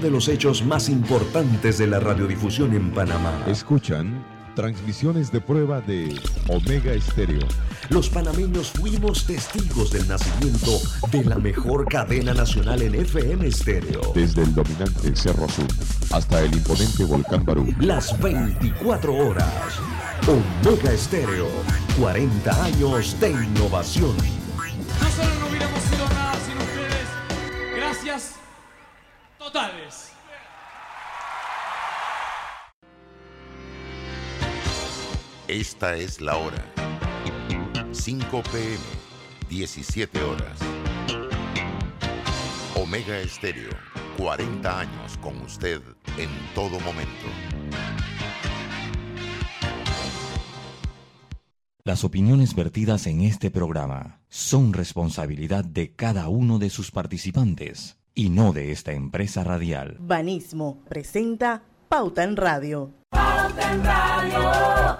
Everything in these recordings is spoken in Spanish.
de los hechos más importantes de la radiodifusión en Panamá. Escuchan transmisiones de prueba de Omega Estéreo. Los panameños fuimos testigos del nacimiento de la mejor cadena nacional en FM Estéreo. Desde el dominante Cerro Azul hasta el imponente Volcán Barú. Las 24 horas. Omega Estéreo. 40 años de innovación. Esta es la hora. 5 pm, 17 horas. Omega Estéreo, 40 años con usted en todo momento. Las opiniones vertidas en este programa son responsabilidad de cada uno de sus participantes y no de esta empresa radial. Banismo presenta Pauta en Radio. Pauta en Radio.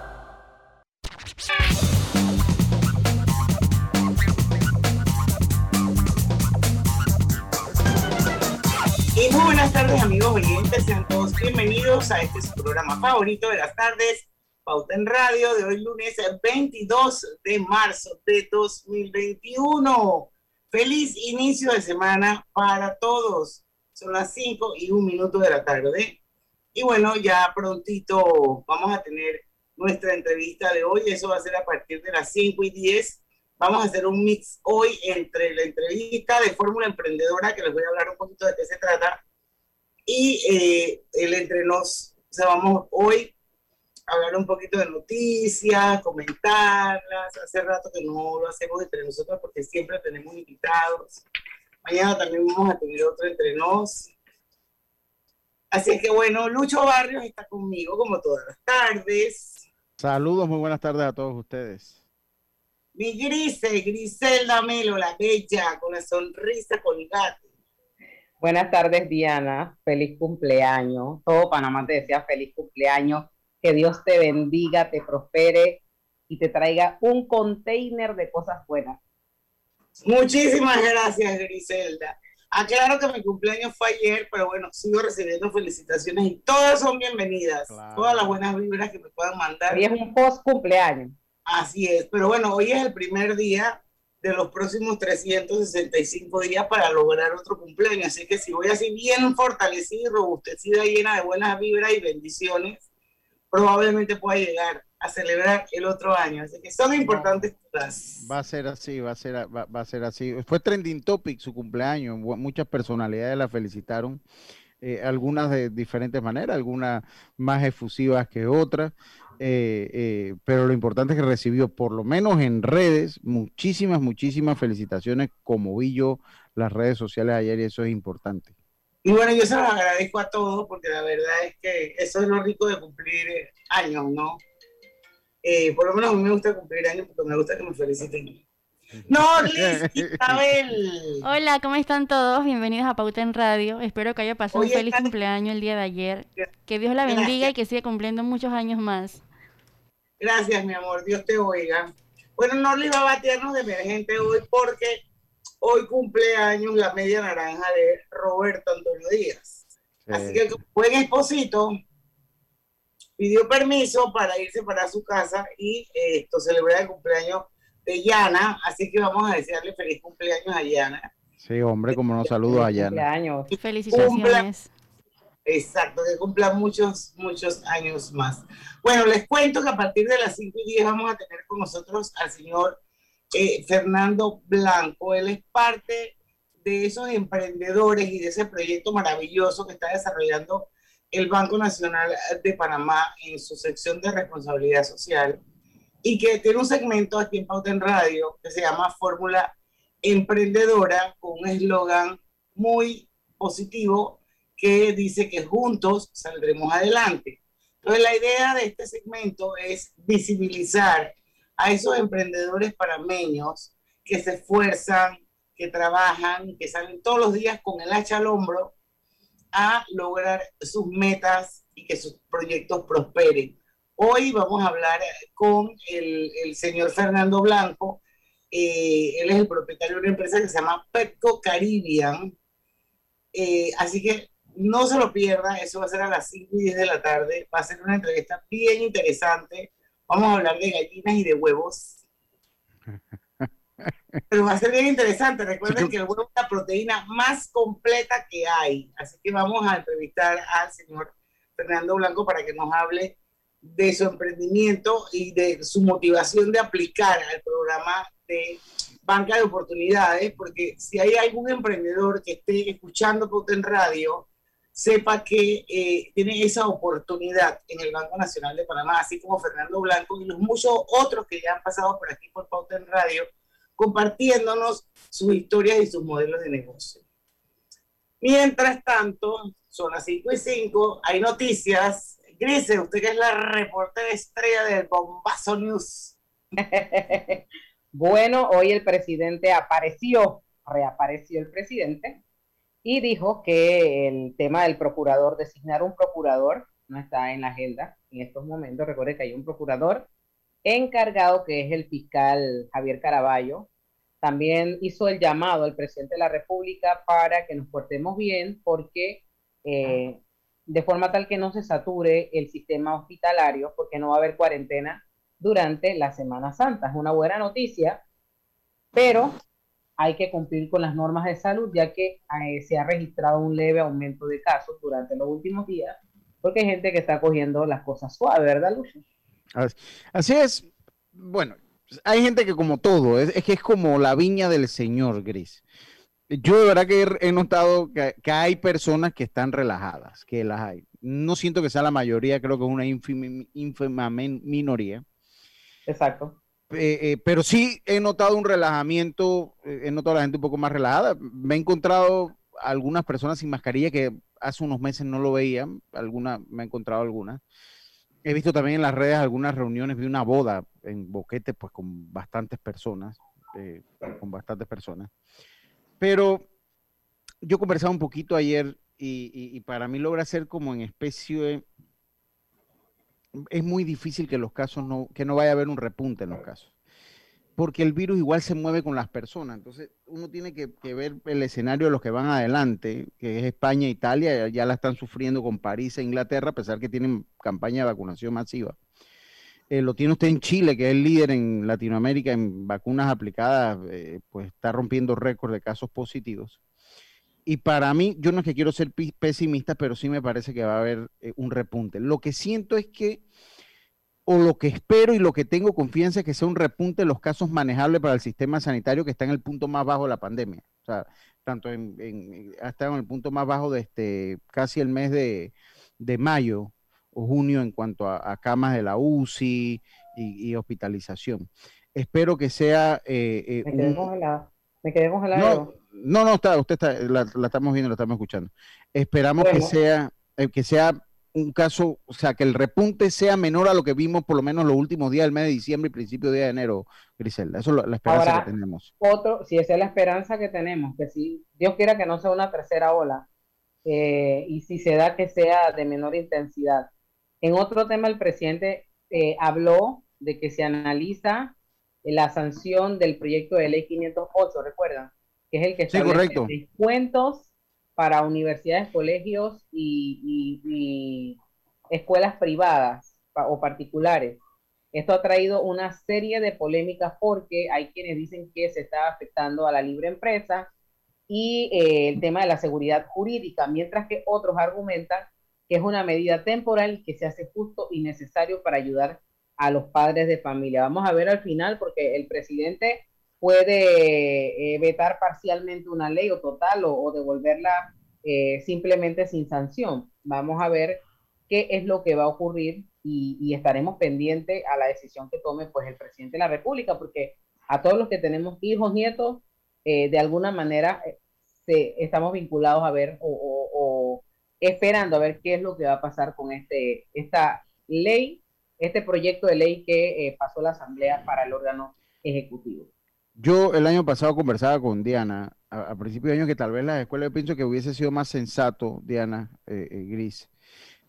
Y muy buenas tardes amigos oyentes, sean todos bienvenidos a este su programa favorito de las tardes, Pauta en Radio, de hoy lunes 22 de marzo de 2021. Feliz inicio de semana para todos. Son las 5 y un minuto de la tarde. Y bueno, ya prontito vamos a tener nuestra entrevista de hoy. Eso va a ser a partir de las 5 y 10. Vamos a hacer un mix hoy entre la entrevista de Fórmula Emprendedora, que les voy a hablar un poquito de qué se trata, y eh, el entre nos. O sea, vamos hoy hablar un poquito de noticias, comentarlas. Hace rato que no lo hacemos entre nosotros porque siempre tenemos invitados. Mañana también vamos a tener otro entre nos. Así es que bueno, Lucho Barrios está conmigo como todas las tardes. Saludos, muy buenas tardes a todos ustedes. Mi Grise, Griselda Melo, la bella, con la sonrisa colgate. Buenas tardes, Diana. Feliz cumpleaños. Todo Panamá te desea feliz cumpleaños. Que Dios te bendiga, te prospere y te traiga un container de cosas buenas. Muchísimas gracias, Griselda. Aclaro que mi cumpleaños fue ayer, pero bueno, sigo recibiendo felicitaciones y todas son bienvenidas. Claro. Todas las buenas vibras que me puedan mandar. Hoy es un post cumpleaños. Así es, pero bueno, hoy es el primer día de los próximos 365 días para lograr otro cumpleaños. Así que si voy así bien fortalecida y robustecida, llena de buenas vibras y bendiciones, probablemente pueda llegar a celebrar el otro año. Así que son importantes todas. Va a ser así, va a ser, va, va a ser así. Fue trending topic su cumpleaños. Muchas personalidades la felicitaron. eh, algunas de diferentes maneras, algunas más efusivas que otras. eh, eh, pero lo importante es que recibió, por lo menos en redes, muchísimas, muchísimas felicitaciones, como vi yo las redes sociales ayer, y eso es importante. Y bueno, yo se los agradezco a todos porque la verdad es que eso es lo rico de cumplir eh, años, ¿no? Eh, por lo menos a mí me gusta cumplir años porque me gusta que me feliciten. No, Liz, Isabel. Hola, ¿cómo están todos? Bienvenidos a Pauta en Radio. Espero que haya pasado Oye, un feliz cumpleaños el día de ayer. Que Dios la bendiga y que siga cumpliendo muchos años más. Gracias, mi amor. Dios te oiga. Bueno, no le iba a batearnos de emergente hoy porque hoy cumpleaños la media naranja de Roberto Antonio Díaz. Así que como buen esposito pidió permiso para irse para su casa y eh, esto celebrar el cumpleaños de Yana. Así que vamos a desearle feliz cumpleaños a Yana. Sí, hombre, como no saludo a Yana. Cumpleaños. Felicitaciones. Exacto, que cumpla muchos, muchos años más. Bueno, les cuento que a partir de las 5 y 10 vamos a tener con nosotros al señor eh, Fernando Blanco. Él es parte de esos emprendedores y de ese proyecto maravilloso que está desarrollando el Banco Nacional de Panamá en su sección de responsabilidad social y que tiene un segmento aquí en Pauta en Radio que se llama Fórmula Emprendedora con un eslogan muy positivo que dice que juntos saldremos adelante. Entonces la idea de este segmento es visibilizar a esos emprendedores panameños que se esfuerzan, que trabajan, que salen todos los días con el hacha al hombro a lograr sus metas y que sus proyectos prosperen. Hoy vamos a hablar con el, el señor Fernando Blanco. Eh, él es el propietario de una empresa que se llama Petco Caribbean. Eh, así que no se lo pierda, eso va a ser a las 5 y 10 de la tarde. Va a ser una entrevista bien interesante. Vamos a hablar de gallinas y de huevos. Pero va a ser bien interesante. Recuerden que el huevo es la proteína más completa que hay. Así que vamos a entrevistar al señor Fernando Blanco para que nos hable de su emprendimiento y de su motivación de aplicar al programa de banca de oportunidades, porque si hay algún emprendedor que esté escuchando en Radio, sepa que eh, tiene esa oportunidad en el Banco Nacional de Panamá, así como Fernando Blanco y los muchos otros que ya han pasado por aquí por Pauta en Radio, compartiéndonos sus historias y sus modelos de negocio. Mientras tanto, son las 5 y 5, hay noticias. Grise, usted que es la reportera estrella del Bombazo News. bueno, hoy el presidente apareció, reapareció el presidente y dijo que el tema del procurador, designar un procurador, no está en la agenda en estos momentos. Recuerde que hay un procurador encargado que es el fiscal Javier Caraballo. También hizo el llamado al presidente de la República para que nos portemos bien porque eh, de forma tal que no se sature el sistema hospitalario porque no va a haber cuarentena durante la Semana Santa. Es una buena noticia, pero hay que cumplir con las normas de salud ya que eh, se ha registrado un leve aumento de casos durante los últimos días porque hay gente que está cogiendo las cosas suaves, ¿verdad, Lucio? Así es. Bueno, hay gente que como todo, es, que es como la viña del Señor, Gris. Yo de verdad que he, notado que, hay personas que están relajadas, que las hay. No siento que sea la mayoría, creo que es una ínfima, minoría. Exacto. Eh, eh, pero sí he notado un relajamiento, eh, he notado a la gente un poco más relajada. Me he encontrado algunas personas sin mascarilla que hace unos meses no lo veían, alguna, me he encontrado algunas. He visto también en las redes algunas reuniones, vi una boda en Boquete, pues con bastantes personas, con bastantes personas. Pero yo conversaba un poquito ayer y, para mí logra ser como en especie, es muy difícil que los casos no, que no vaya a haber un repunte en los casos. Porque el virus igual se mueve con las personas. Entonces, uno tiene que, ver el escenario de los que van adelante, que es España e Italia, ya la están sufriendo con París e Inglaterra, a pesar que tienen campaña de vacunación masiva. Eh, lo tiene usted en Chile, que es el líder en Latinoamérica en vacunas aplicadas, eh, pues está rompiendo récord de casos positivos. Y para mí, yo no es que quiero ser pesimista, pero sí me parece que va a haber eh, un repunte. Lo que siento es que, o lo que espero y lo que tengo confianza es que sea un repunte de los casos manejables para el sistema sanitario que está en el punto más bajo de la pandemia. O sea, tanto en, en, ha estado en el punto más bajo de este, casi el mes de, de mayo junio en cuanto a, camas de la UCI y, hospitalización. Espero que sea... Eh, eh, Me quedé congelado. Me quedé. No, no, está, usted está, la, estamos viendo, la estamos escuchando. Esperamos que sea eh, que sea un caso, o sea, que el repunte sea menor a lo que vimos por lo menos los últimos días del mes de diciembre y principio de enero, Griselda. Eso es la esperanza que tenemos. Otro, si esa es la esperanza que tenemos, que si Dios quiera que no sea una tercera ola, y si se da que sea de menor intensidad, en otro tema, el presidente eh, habló de que se analiza la sanción del proyecto de ley 508, ¿recuerdan? Que es el que establece descuentos para universidades, colegios y, escuelas privadas o particulares. Esto ha traído una serie de polémicas porque hay quienes dicen que se está afectando a la libre empresa y eh, el tema de la seguridad jurídica, mientras que otros argumentan que es una medida temporal que se hace justo y necesario para ayudar a los padres de familia. Vamos a ver al final, porque el presidente puede eh, vetar parcialmente una ley o total o, devolverla eh, simplemente sin sanción. Vamos a ver qué es lo que va a ocurrir y, estaremos pendientes a la decisión que tome pues el presidente de la República, porque a todos los que tenemos hijos, nietos, eh, de alguna manera estamos vinculados a ver o esperando a ver qué es lo que va a pasar con este, esta ley, este proyecto de ley que eh, pasó la Asamblea para el órgano ejecutivo. Yo el año pasado conversaba con Diana, a, principio de año, que tal vez la escuela, yo pienso que hubiese sido más sensato, Diana eh, eh, Gris.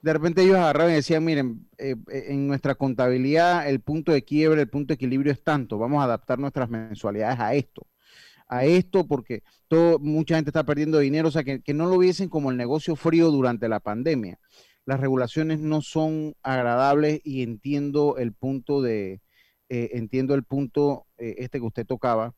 De repente ellos agarraban y decían, miren, en nuestra contabilidad el punto de quiebre, el punto de equilibrio es tanto, vamos a adaptar nuestras mensualidades a esto a esto porque mucha gente está perdiendo dinero, o sea, que, no lo viesen como el negocio frío durante la pandemia. Las regulaciones no son agradables y entiendo el punto de, eh, entiendo el punto eh, este que usted tocaba,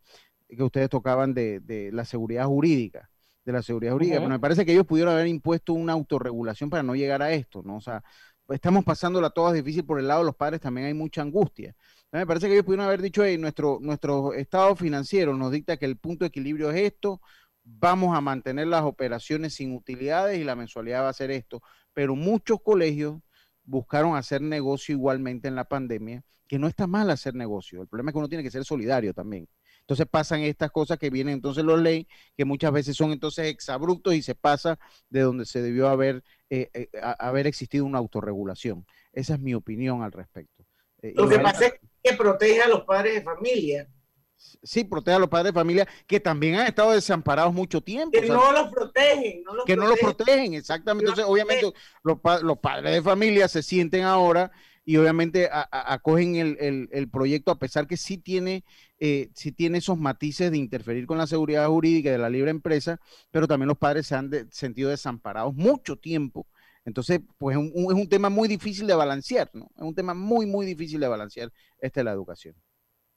que ustedes tocaban de, de la seguridad jurídica de la seguridad jurídica, pero me parece que ellos pudieron haber impuesto una autorregulación para no llegar a esto, ¿no? O sea, estamos pasándola todas difícil por el lado de los padres, también hay mucha angustia. Me parece que ellos pudieron haber dicho, hey, nuestro, nuestro estado financiero nos dicta que el punto de equilibrio es esto, vamos a mantener las operaciones sin utilidades y la mensualidad va a ser esto. Pero muchos colegios buscaron hacer negocio igualmente en la pandemia, que no está mal hacer negocio. El problema es que uno tiene que ser solidario también. Entonces pasan estas cosas que vienen entonces los leyes, que muchas veces son entonces exabruptos y se pasa de donde se debió haber, eh, eh, haber existido una autorregulación. Esa es mi opinión al respecto. Eh, Lo que pasa es que protege a los padres de familia. sí, protege a los padres de familia que también han estado desamparados mucho tiempo. Que o sea, no los protegen, no los que no los protegen. protegen, exactamente. Entonces, obviamente, los, los padres de familia se sienten ahora y obviamente a- a- acogen el, el- el proyecto a pesar que sí tiene, eh, sí tiene esos matices de interferir con la seguridad jurídica de la libre empresa, pero también los padres se han de- sentido desamparados mucho tiempo. Entonces, pues es un, es un tema muy difícil de balancear, ¿no? Es un tema muy, muy difícil de balancear este de la educación.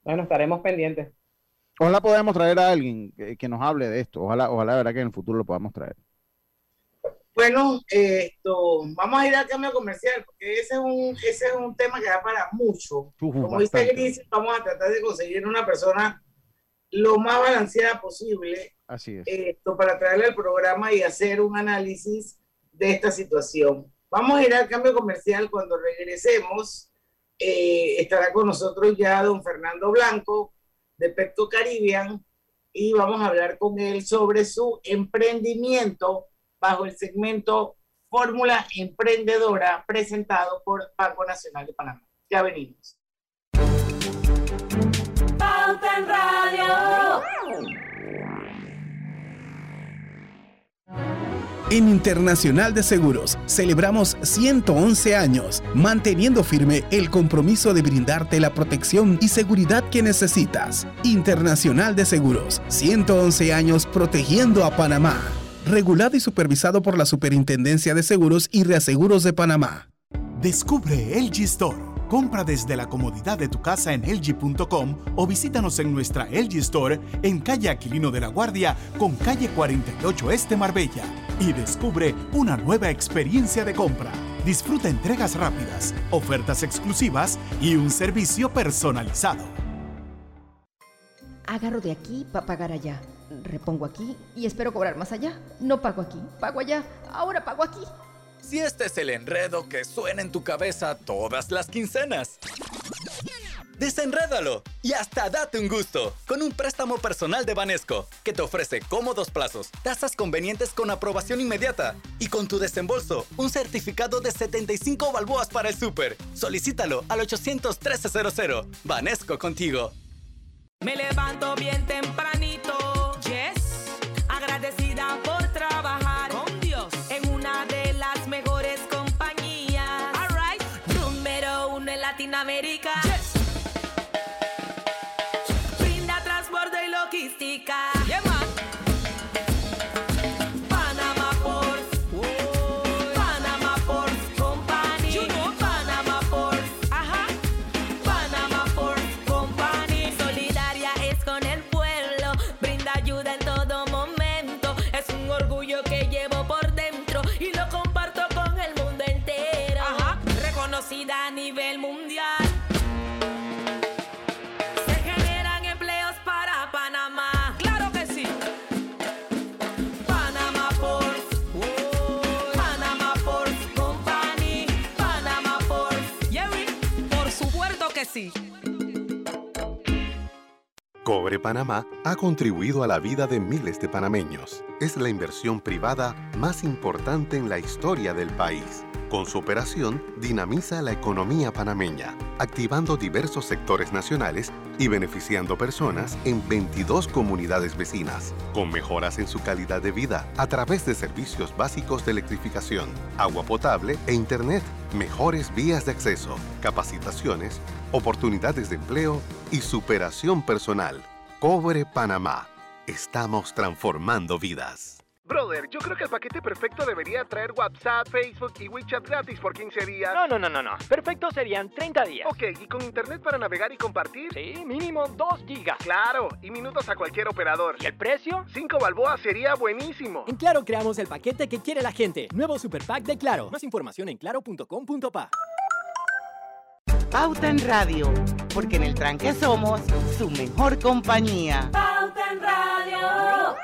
Bueno, estaremos pendientes. Ojalá podamos traer a alguien que, que nos hable de esto. Ojalá, ojalá, de verdad que en el futuro lo podamos traer. Bueno, eh, esto, vamos a ir al cambio comercial, porque ese es un, ese es un tema que da para mucho. Uf, Como dice. Gris, vamos a tratar de conseguir una persona lo más balanceada posible Así es. esto, para traerle al programa y hacer un análisis de esta situación. Vamos a ir al cambio comercial cuando regresemos. eh, estará con nosotros ya don Fernando Blanco de Petco Caribbean y vamos a hablar con él sobre su emprendimiento bajo el segmento Fórmula Emprendedora presentado por Banco Nacional de Panamá. Ya venimos. Pauta en Radio. En Internacional de Seguros celebramos 111 años, manteniendo firme el compromiso de brindarte la protección y seguridad que necesitas. Internacional de Seguros, 111 años protegiendo a Panamá. Regulado y supervisado por la Superintendencia de Seguros y Reaseguros de Panamá. Descubre LG Store. Compra desde la comodidad de tu casa en LG.com o visítanos en nuestra LG Store en calle Aquilino de la Guardia con calle 48 Este Marbella y descubre una nueva experiencia de compra. Disfruta entregas rápidas, ofertas exclusivas y un servicio personalizado. Agarro de aquí para pagar allá. Repongo aquí y espero cobrar más allá. No pago aquí, pago allá. Ahora pago aquí. Si este es el enredo que suena en tu cabeza todas las quincenas. Desenrédalo y hasta date un gusto con un préstamo personal de Banesco que te ofrece cómodos plazos, tasas convenientes con aprobación inmediata y con tu desembolso un certificado de 75 balboas para el súper. Solicítalo al 800 1300. Banesco contigo. Me levanto bien tempranito, Panamá ha contribuido a la vida de miles de panameños. Es la inversión privada más importante en la historia del país. Con su operación, dinamiza la economía panameña, activando diversos sectores nacionales y beneficiando personas en 22 comunidades vecinas, con mejoras en su calidad de vida a través de servicios básicos de electrificación, agua potable e Internet, mejores vías de acceso, capacitaciones, oportunidades de empleo y superación personal. Cobre Panamá. estamos transformando vidas. Brother, yo creo que el paquete perfecto debería traer WhatsApp, Facebook y WeChat gratis por 15 días. No, no, no, no, no. Perfecto serían 30 días. Ok, ¿y con internet para navegar y compartir? Sí, mínimo 2 gigas. Claro, y minutos a cualquier operador. ¿Y el precio? 5 balboas sería buenísimo. En Claro creamos el paquete que quiere la gente. Nuevo Super Pack de Claro. Más información en claro.com.pa. Pauta en Radio, porque en el tranque somos su mejor compañía. Pauta en Radio.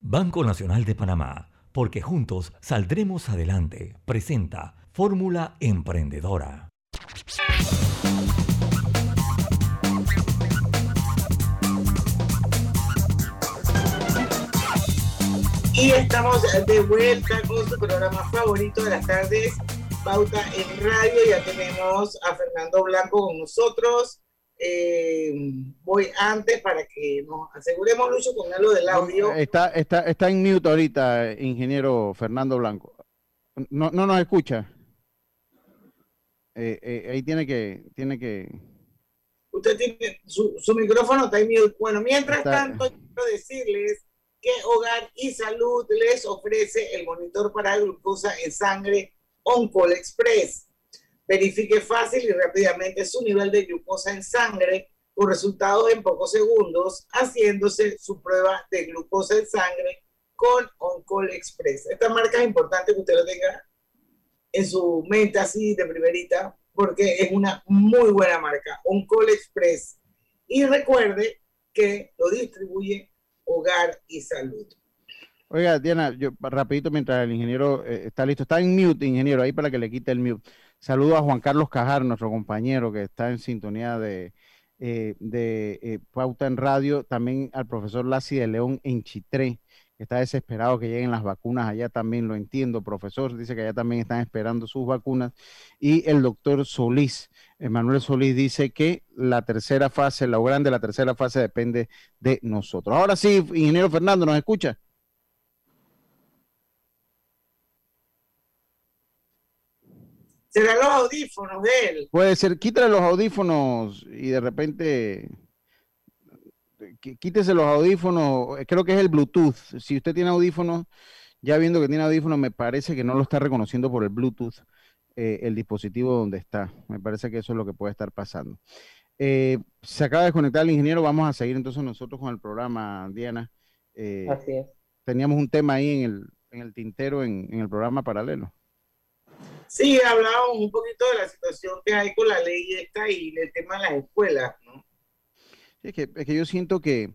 Banco Nacional de Panamá, porque juntos saldremos adelante, presenta Fórmula Emprendedora. Y estamos de vuelta con su programa favorito de las tardes, Pauta en Radio. Ya tenemos a Fernando Blanco con nosotros. Eh, voy antes para que nos aseguremos, Lucho, con algo del audio. Está, está, está en mute ahorita, ingeniero Fernando Blanco. No, no nos escucha. Eh, eh, ahí tiene que, tiene que. Usted tiene su, su micrófono está en mute. Bueno, mientras Está- tanto, quiero decirles que Hogar y Salud les ofrece el monitor para glucosa en sangre OnCall Express. Verifique fácil y rápidamente su nivel de glucosa en sangre con resultados en pocos segundos, haciéndose su prueba de glucosa en sangre con OnCall Express. Esta marca es importante que usted lo tenga en su mente así de primerita, porque es una muy buena marca, OnCall Express. Y recuerde que lo distribuye Hogar y Salud. Oiga, Diana, yo rapidito mientras el ingeniero eh, está listo. Está en mute, ingeniero, ahí para que le quite el mute. Saludo a Juan Carlos Cajar, nuestro compañero que está en sintonía de, eh, de eh, Pauta en Radio. También al profesor Lassi de León en Chitré, que está desesperado que lleguen las vacunas. Allá también lo entiendo, profesor. Dice que allá también están esperando sus vacunas. Y el doctor Solís, Emanuel Solís, dice que la tercera fase, lo grande, la tercera fase depende de nosotros. Ahora sí, ingeniero Fernando, ¿nos escucha? Serán los audífonos de él. Puede ser, quítale los audífonos y de repente quítese los audífonos, creo que es el Bluetooth. Si usted tiene audífonos, ya viendo que tiene audífonos, me parece que no lo está reconociendo por el Bluetooth eh, el dispositivo donde está. Me parece que eso es lo que puede estar pasando. Eh, se acaba de conectar el ingeniero, vamos a seguir entonces nosotros con el programa, Diana. Eh, Así es. Teníamos un tema ahí en el, en el tintero en, en el programa paralelo. Sí, hablábamos un poquito de la situación que hay con la ley esta y del tema de las escuelas, ¿no? Sí, Es que, es que yo siento que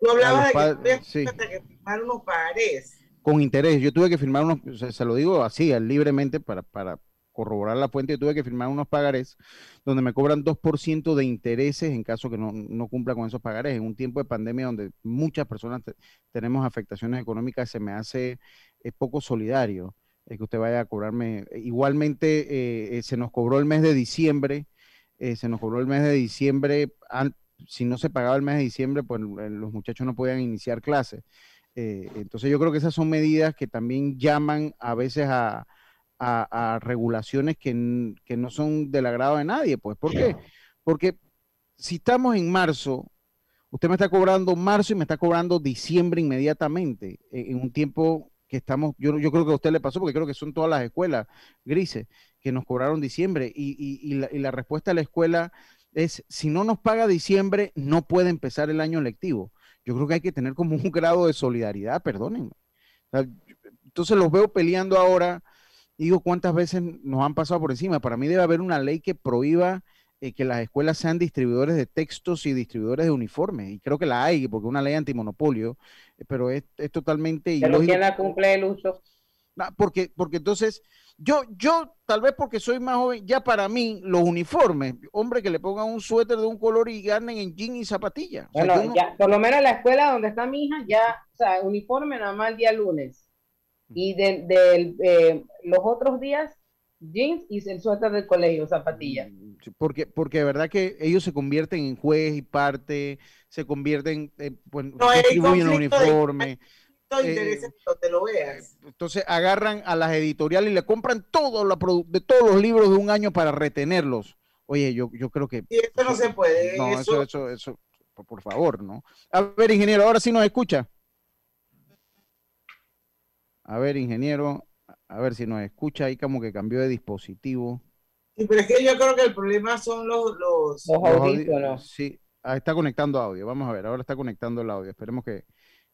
Tú hablabas de que sí. hasta que firmar unos pagarés. con interés. Yo tuve que firmar unos, o sea, se lo digo así, libremente para, para corroborar la fuente, yo tuve que firmar unos pagarés donde me cobran 2% de intereses en caso que no, no cumpla con esos pagarés. En un tiempo de pandemia donde muchas personas te- tenemos afectaciones económicas, se me hace eh, poco solidario eh, que usted vaya a cobrarme. Igualmente, eh, eh, se nos cobró el mes de diciembre, eh, se nos cobró el mes de diciembre, an- si no se pagaba el mes de diciembre, pues eh, los muchachos no podían iniciar clases. Eh, entonces yo creo que esas son medidas que también llaman a veces a, a- a regulaciones que, que no son del agrado de nadie. Pues, ¿por qué? Porque si estamos en marzo, usted me está cobrando marzo y me está cobrando diciembre inmediatamente, eh, en un tiempo que estamos, yo, yo creo que a usted le pasó, porque creo que son todas las escuelas grises que nos cobraron diciembre, y, y- la, respuesta de la escuela es, si no nos paga diciembre, no puede empezar el año lectivo. Yo creo que hay que tener como un grado de solidaridad, perdónenme. Entonces los veo peleando ahora digo cuántas veces nos han pasado por encima. Para mí debe haber una ley que prohíba eh, que las escuelas sean distribuidores de textos y distribuidores de uniformes. Y creo que la hay, porque es una ley antimonopolio, eh, pero es, es totalmente Pero ilógico. ¿quién la cumple el uso? Porque, porque entonces, yo, yo, tal vez porque soy más joven, ya para mí, los uniformes, hombre, que le pongan un suéter de un color y anden en jean y. O sea, Bueno, no- ya, por lo menos en la escuela donde está mi hija, ya, o sea, uniforme nada más el día lunes. Y de, eh, los otros días, jeans y el suéter del colegio, zapatillas. Porque, porque de verdad que ellos se convierten en juez y parte, se convierten, eh, pues, No distribuyen el de- uniforme. Todo Eh, te lo veas. Entonces agarran a las editoriales y le compran todo la de todos los libros de un año para retenerlos. Oye, yo, yo creo que Y eso no se puede. no, eso, eso, eso, eso, por, por favor, ¿no? A ver, ingeniero, ahora sí nos escucha. A ver, ingeniero, a ver si nos escucha. Ahí como que cambió de dispositivo. Sí, pero es que yo creo que el problema son los, los, Los audífonos. Sí, ah, está conectando audio. Vamos a ver, ahora está conectando el audio. Esperemos que,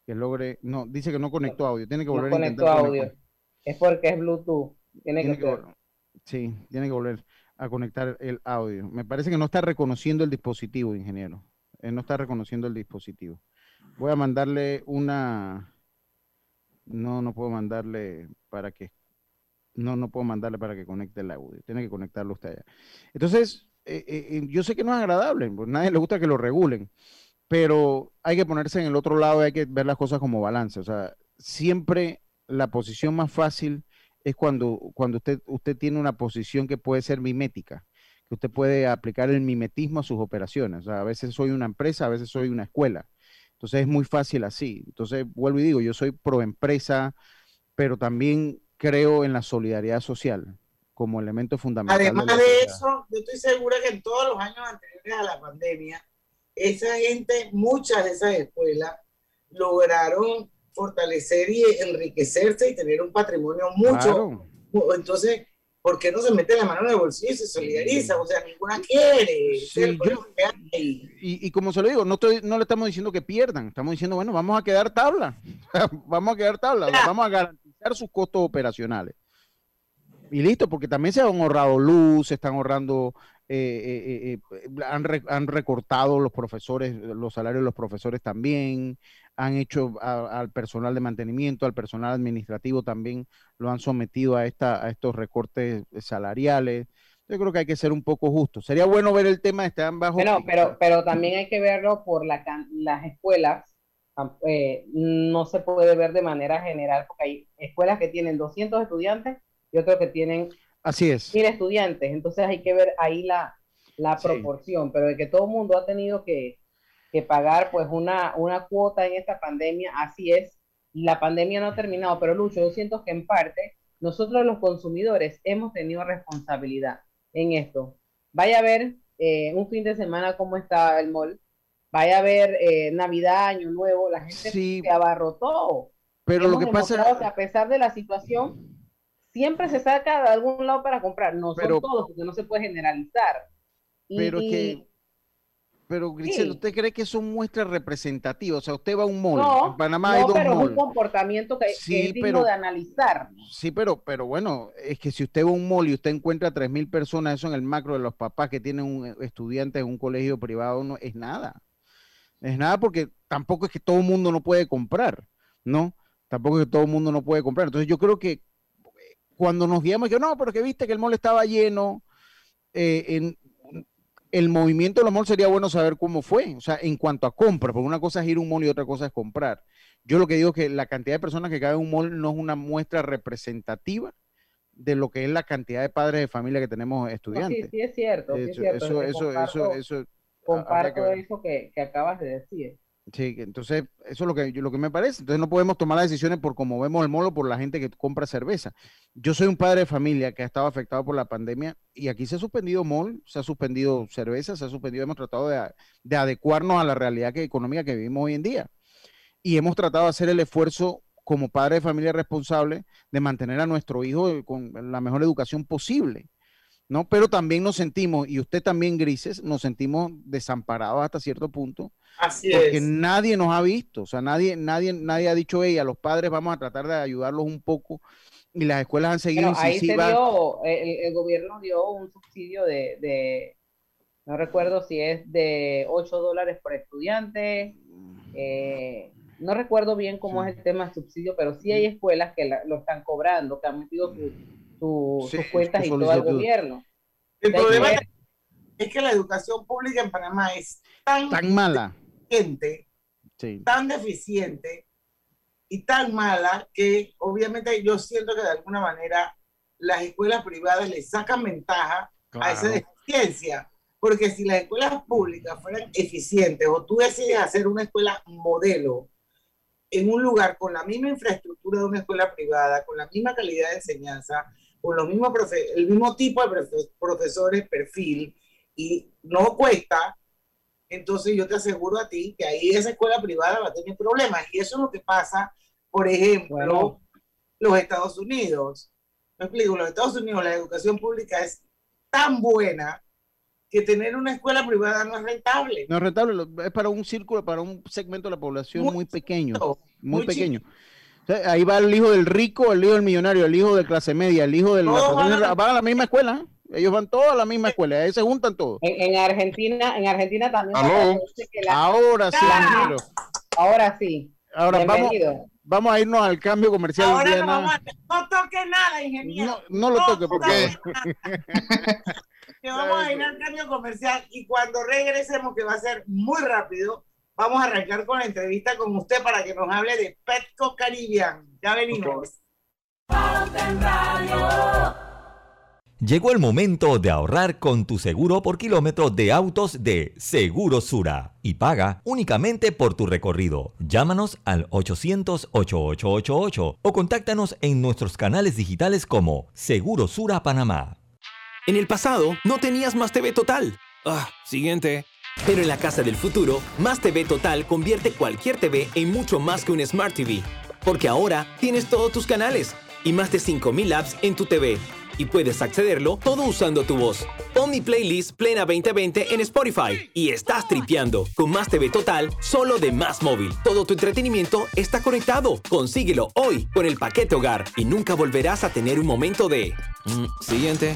que logre. No, dice que no conectó audio. Tiene que No volver a conectó intentar audio. conectar. Es porque es Bluetooth. Tiene, Tiene que, que Sí, tiene que volver a conectar el audio. Me parece que no está reconociendo el dispositivo, ingeniero. Él no está reconociendo el dispositivo. Voy a mandarle una. No, no puedo mandarle para que. No, no puedo mandarle para que conecte el audio. Tiene que conectarlo usted allá. Entonces, eh, eh, eh, yo sé que no es agradable, pues nadie le gusta que lo regulen, pero hay que ponerse en el otro lado y hay que ver las cosas como balance. O sea, siempre la posición más fácil es cuando, cuando usted, usted tiene una posición que puede ser mimética, que usted puede aplicar el mimetismo a sus operaciones. O sea, a veces soy una empresa, a veces soy una escuela. Entonces es muy fácil así. Entonces, vuelvo y digo, yo soy pro empresa, pero también creo en la solidaridad social como elemento fundamental. Además de sociedad. eso, yo estoy segura que en todos los años anteriores a la pandemia, esa gente, muchas de esas escuelas, lograron fortalecer y enriquecerse y tener un patrimonio mucho. Claro. Entonces, ¿por qué no se mete la mano en el bolsillo y se solidariza? O sea, ninguna quiere. Sí, y como se lo digo, no, estoy, no le estamos diciendo que pierdan, estamos diciendo, bueno, vamos a quedar tabla, vamos a quedar tabla, vamos a garantizar sus costos operacionales. Y listo, porque también se han ahorrado luz, se están ahorrando, eh, eh, eh, eh, han, re- han recortado los profesores, los salarios de los profesores también, han hecho a- al personal de mantenimiento, al personal administrativo también lo han sometido a, esta, a estos recortes salariales. Yo creo que hay que ser un poco justo. Sería bueno ver el tema estar bajo. Bueno, pero, pero también hay que verlo por la, las escuelas. Eh, no se puede ver de manera general porque hay escuelas que tienen 200 estudiantes y otros que tienen Así es. 1000 estudiantes. Entonces hay que ver ahí la, la proporción, pero de que todo el mundo ha tenido que, que pagar pues una, una cuota en esta pandemia, así es. La pandemia no ha terminado, pero Lucho, yo siento que en parte nosotros los consumidores hemos tenido responsabilidad en esto. Vaya a ver eh, un fin de semana cómo está el mall. Vaya a ver eh, Navidad, Año Nuevo, la gente Sí. se abarrotó. Pero lo que pasa- demostrado que a pesar de la situación, siempre se saca de algún lado para comprar. No Pero- son todos, porque no se puede generalizar. Y- Pero es y- que, pero Grisel, Sí. ¿usted cree que son muestras representativas? O sea, usted va a un mall, no, en Panamá hay no, dos pero es malls. un comportamiento que, que Sí, es digno pero- de analizar. Sí, pero, pero bueno, es que si usted va a un mall y usted encuentra 3.000 personas, eso en el macro de los papás que tienen un estudiante en un colegio privado, no es nada. Es nada porque tampoco es que todo el mundo no puede comprar, ¿no? Tampoco es que todo el mundo no puede comprar. Entonces yo creo que cuando nos guiamos, que no, pero que viste que el mall estaba lleno, eh, en, el movimiento de los malls sería bueno saber cómo fue, o sea, en cuanto a compra, porque una cosa es ir a un mall y otra cosa es comprar. Yo lo que digo es que la cantidad de personas que caben en un mall no es una muestra representativa de lo que es la cantidad de padres de familia que tenemos No, sí, estudiantes. sí es cierto, sí es cierto. eso, eso, eso, que comparto ver. eso que, que acabas de decir. Sí, que entonces eso es lo que, lo que me parece. Entonces no podemos tomar las decisiones por cómo vemos el molo, por la gente que compra cerveza. Yo soy un padre de familia que ha estado afectado por la pandemia y aquí se ha suspendido mall, se ha suspendido cerveza, se ha suspendido, hemos tratado de, de adecuarnos a la realidad que, económica que vivimos hoy en día. Y hemos tratado de hacer el esfuerzo como padre de familia responsable de mantener a nuestro hijo con la mejor educación posible. ¿No? Pero también nos sentimos, y usted también, Grises, nos sentimos desamparados hasta cierto punto. Así porque es. nadie nos ha visto, o sea, nadie, nadie, nadie ha dicho, hey, a los padres vamos a tratar de ayudarlos un poco, y las escuelas han seguido Bueno, ahí se dio, el, el gobierno dio un subsidio de, de, no recuerdo si es de 8 dólares por estudiante, eh, no recuerdo bien cómo es el tema del subsidio, pero sí hay escuelas que la- lo están cobrando, que han metido su- su- Sí, sus cuentas y todo al gobierno. El que problema ver- es que la educación pública en Panamá es tan, Tan mala. deficiente, Sí. tan deficiente y tan mala que obviamente yo siento que de alguna manera las escuelas privadas le sacan ventaja a esa Claro. deficiencia. Porque si las escuelas públicas fueran eficientes o tú decides hacer una escuela modelo en un lugar con la misma infraestructura de una escuela privada, con la misma calidad de enseñanza, con los mismos profe- el mismo tipo de profe- profesores, perfil, y no cuesta, entonces yo te aseguro a ti que ahí esa escuela privada va a tener problemas. Y eso es lo que pasa, por ejemplo, Bueno. los Estados Unidos. Me explico, los Estados Unidos la educación pública es tan buena que tener una escuela privada no es rentable. No es rentable, es para un círculo, para un segmento de la población muy, pequeño, muy, muy pequeño. Ahí va el hijo del rico, el hijo del millonario, el hijo de clase media, el hijo de la Todos persona- van a- van a la misma escuela, ¿eh? ellos van todos a la misma escuela, ahí se juntan todos. En, en Argentina, en Argentina también. Aló. parece que la- Ahora sí. Ahora sí. Ahora vamos, Bienvenido. vamos a irnos al cambio comercial. Ahora no, Diana. vamos a- no toque nada, ingeniero. No, no lo toque porque que vamos a ir al cambio comercial y cuando regresemos, que va a ser muy rápido, vamos a arrancar con la entrevista con usted para que nos hable de Petco Caribbean. Ya venimos. Llegó el momento de ahorrar con tu seguro por kilómetro de autos de Seguro Sura y paga únicamente por tu recorrido. Llámanos al 800-8888 o contáctanos en nuestros canales digitales como Seguro Sura Panamá. En el pasado, no tenías Más TV Total. Ah, siguiente. Pero en la casa del futuro, Más TV Total convierte cualquier TV en mucho más que un Smart TV. Porque ahora tienes todos tus canales y más de 5.000 apps en tu TV. Y puedes accederlo todo usando tu voz. Pon mi playlist Plena 2020 en Spotify y estás tripeando con Más TV Total solo de Más Móvil. Todo tu entretenimiento está conectado. Consíguelo hoy con el paquete hogar y nunca volverás a tener un momento de... Mm, siguiente.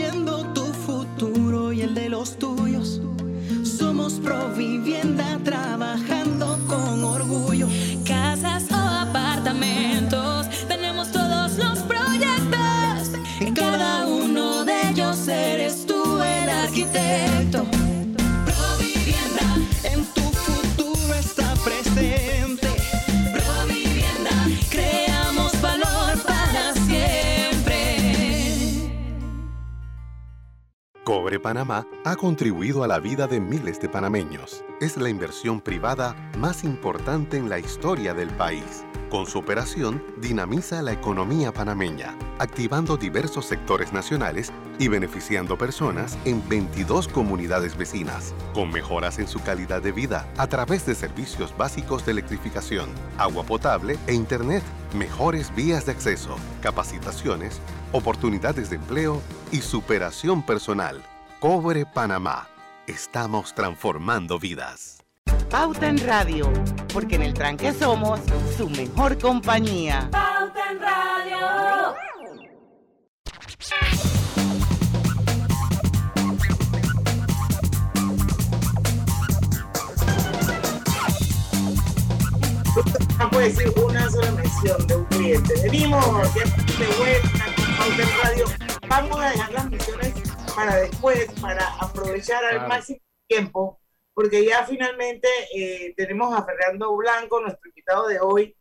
Panamá ha contribuido a la vida de miles de panameños. Es la inversión privada más importante en la historia del país. Con su operación, dinamiza la economía panameña, activando diversos sectores nacionales y beneficiando personas en 22 comunidades vecinas, con mejoras en su calidad de vida a través de servicios básicos de electrificación, agua potable e internet, mejores vías de acceso, capacitaciones, oportunidades de empleo y superación personal. Cobre Panamá. Estamos transformando vidas. Pauta en Radio, porque en el tranque somos su mejor compañía. Pauta en Radio. No puede decir una sola mención de un cliente. Venimos ya de vuelta con Pauta en Radio. Vamos a dejar las misiones para después, para aprovechar al Claro. máximo tiempo, porque ya finalmente eh, tenemos a Fernando Blanco, nuestro invitado de hoy,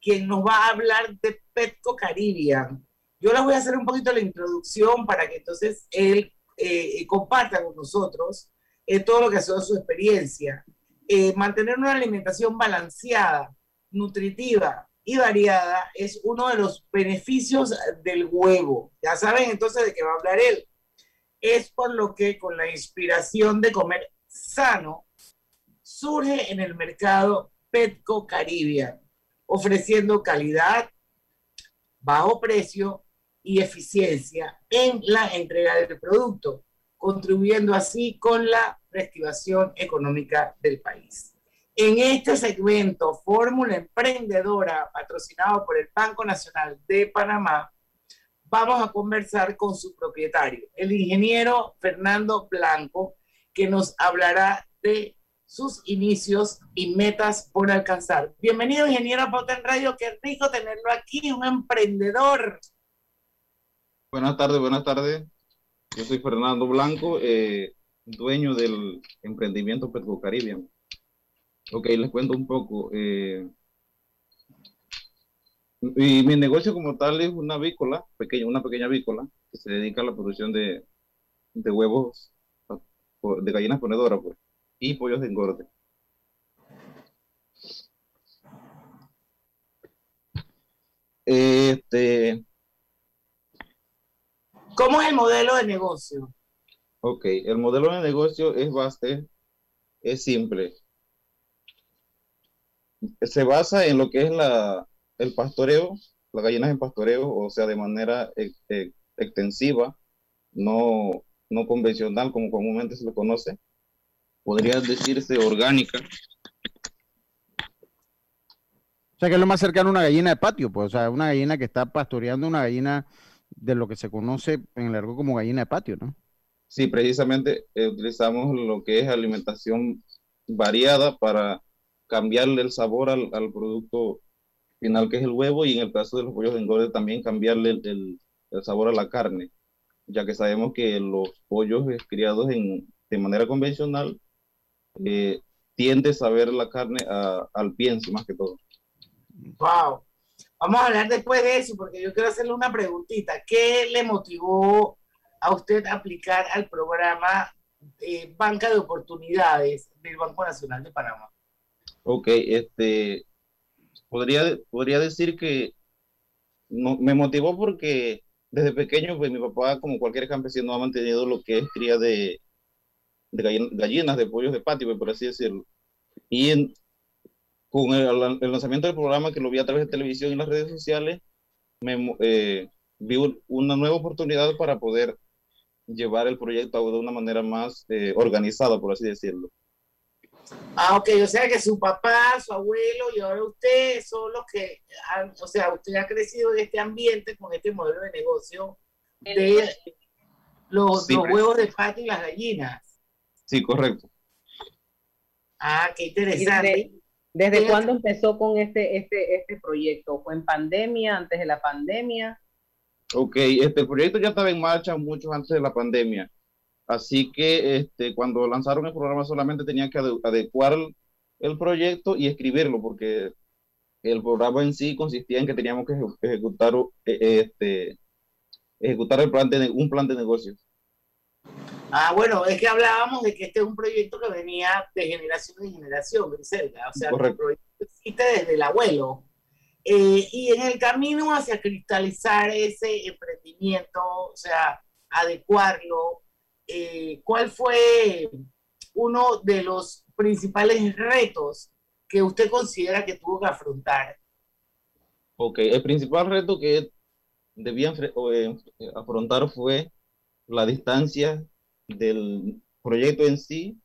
quien nos va a hablar de Petco Caribbean. Yo les voy a hacer un poquito la introducción para que entonces él eh, comparta con nosotros eh, todo lo que ha sido su experiencia. Eh, mantener una alimentación balanceada, nutritiva y variada es uno de los beneficios del huevo. Ya saben entonces de qué va a hablar él. Es por lo que con la inspiración de comer sano, surge en el mercado Petco Caribbean, ofreciendo calidad, bajo precio y eficiencia en la entrega del producto, contribuyendo así con la reactivación económica del país. En este segmento, Fórmula Emprendedora, patrocinado por el Banco Nacional de Panamá, vamos a conversar con su propietario, el ingeniero Fernando Blanco, que nos hablará de sus inicios y metas por alcanzar. Bienvenido, ingeniero Pauta en Radio, qué rico tenerlo aquí, un emprendedor. Buenas tardes, buenas tardes. Yo soy Fernando Blanco, eh, dueño del emprendimiento Petco Caribbean. Ok, les cuento un poco. eh, y mi negocio como tal es una avícola, pequeña, una pequeña avícola, que se dedica a la producción de, de huevos de gallinas ponedoras pues, y pollos de engorde. Este, ¿Cómo es el modelo de negocio? Ok, el modelo de negocio es, base, es simple. Se basa en lo que es la, el pastoreo, las gallinas en pastoreo, o sea, de manera ex- ex- extensiva, no, no convencional como comúnmente se le conoce. Podría decirse orgánica. O sea, que es lo más cercano a una gallina de patio, pues, o sea, una gallina que está pastoreando una gallina de lo que se conoce en el argot como gallina de patio, ¿no? Sí, precisamente eh, utilizamos lo que es alimentación variada para cambiarle el sabor al, al producto final que es el huevo y en el caso de los pollos de engorde también cambiarle el, el- el sabor a la carne, ya que sabemos que los pollos criados en, de manera convencional eh, tiende a saber la carne a- al pienso más que todo. Wow. Vamos a hablar después de eso, porque yo quiero hacerle una preguntita. ¿Qué le motivó a usted a aplicar al programa eh, Banca de Oportunidades del Banco Nacional de Panamá? Ok, este, podría, podría decir que me motivó porque desde pequeño, pues mi papá, como cualquier campesino, ha mantenido lo que es cría de, de gallin- gallinas, de pollos de patio, pues, por así decirlo. Y con el, lanzamiento del programa, que lo vi a través de televisión y las redes sociales, me, eh, vi un- una nueva oportunidad para poder llevar el proyecto de una manera más eh, organizada, por así decirlo. Ah, ok, o sea que su papá, su abuelo y ahora usted son los que, han- o sea, usted ha crecido en este ambiente con este modelo de negocio de los, Sí, los pero- huevos de patio y las gallinas. Sí, correcto. Ah, qué ¿Y interesante. ¿Desde, desde cuándo empezó con este, este, este proyecto? ¿Fue en pandemia, antes de la pandemia? Ok, este proyecto ya estaba en marcha mucho antes de la pandemia. Así que este, cuando lanzaron el programa solamente tenían que ade- adecuar el, proyecto y escribirlo, porque el programa en sí consistía en que teníamos que eje- ejecutar, eh, este, ejecutar el plan de, un plan de negocios. Ah, bueno, es que hablábamos de que este es un proyecto que venía de generación en generación, Griselda. O sea, el proyecto existe desde el abuelo. Eh, y en el camino hacia cristalizar ese emprendimiento, o sea, adecuarlo, eh, ¿cuál fue uno de los principales retos que usted considera que tuvo que afrontar? Ok, el principal reto que debían eh, afrontar fue la distancia del proyecto en sí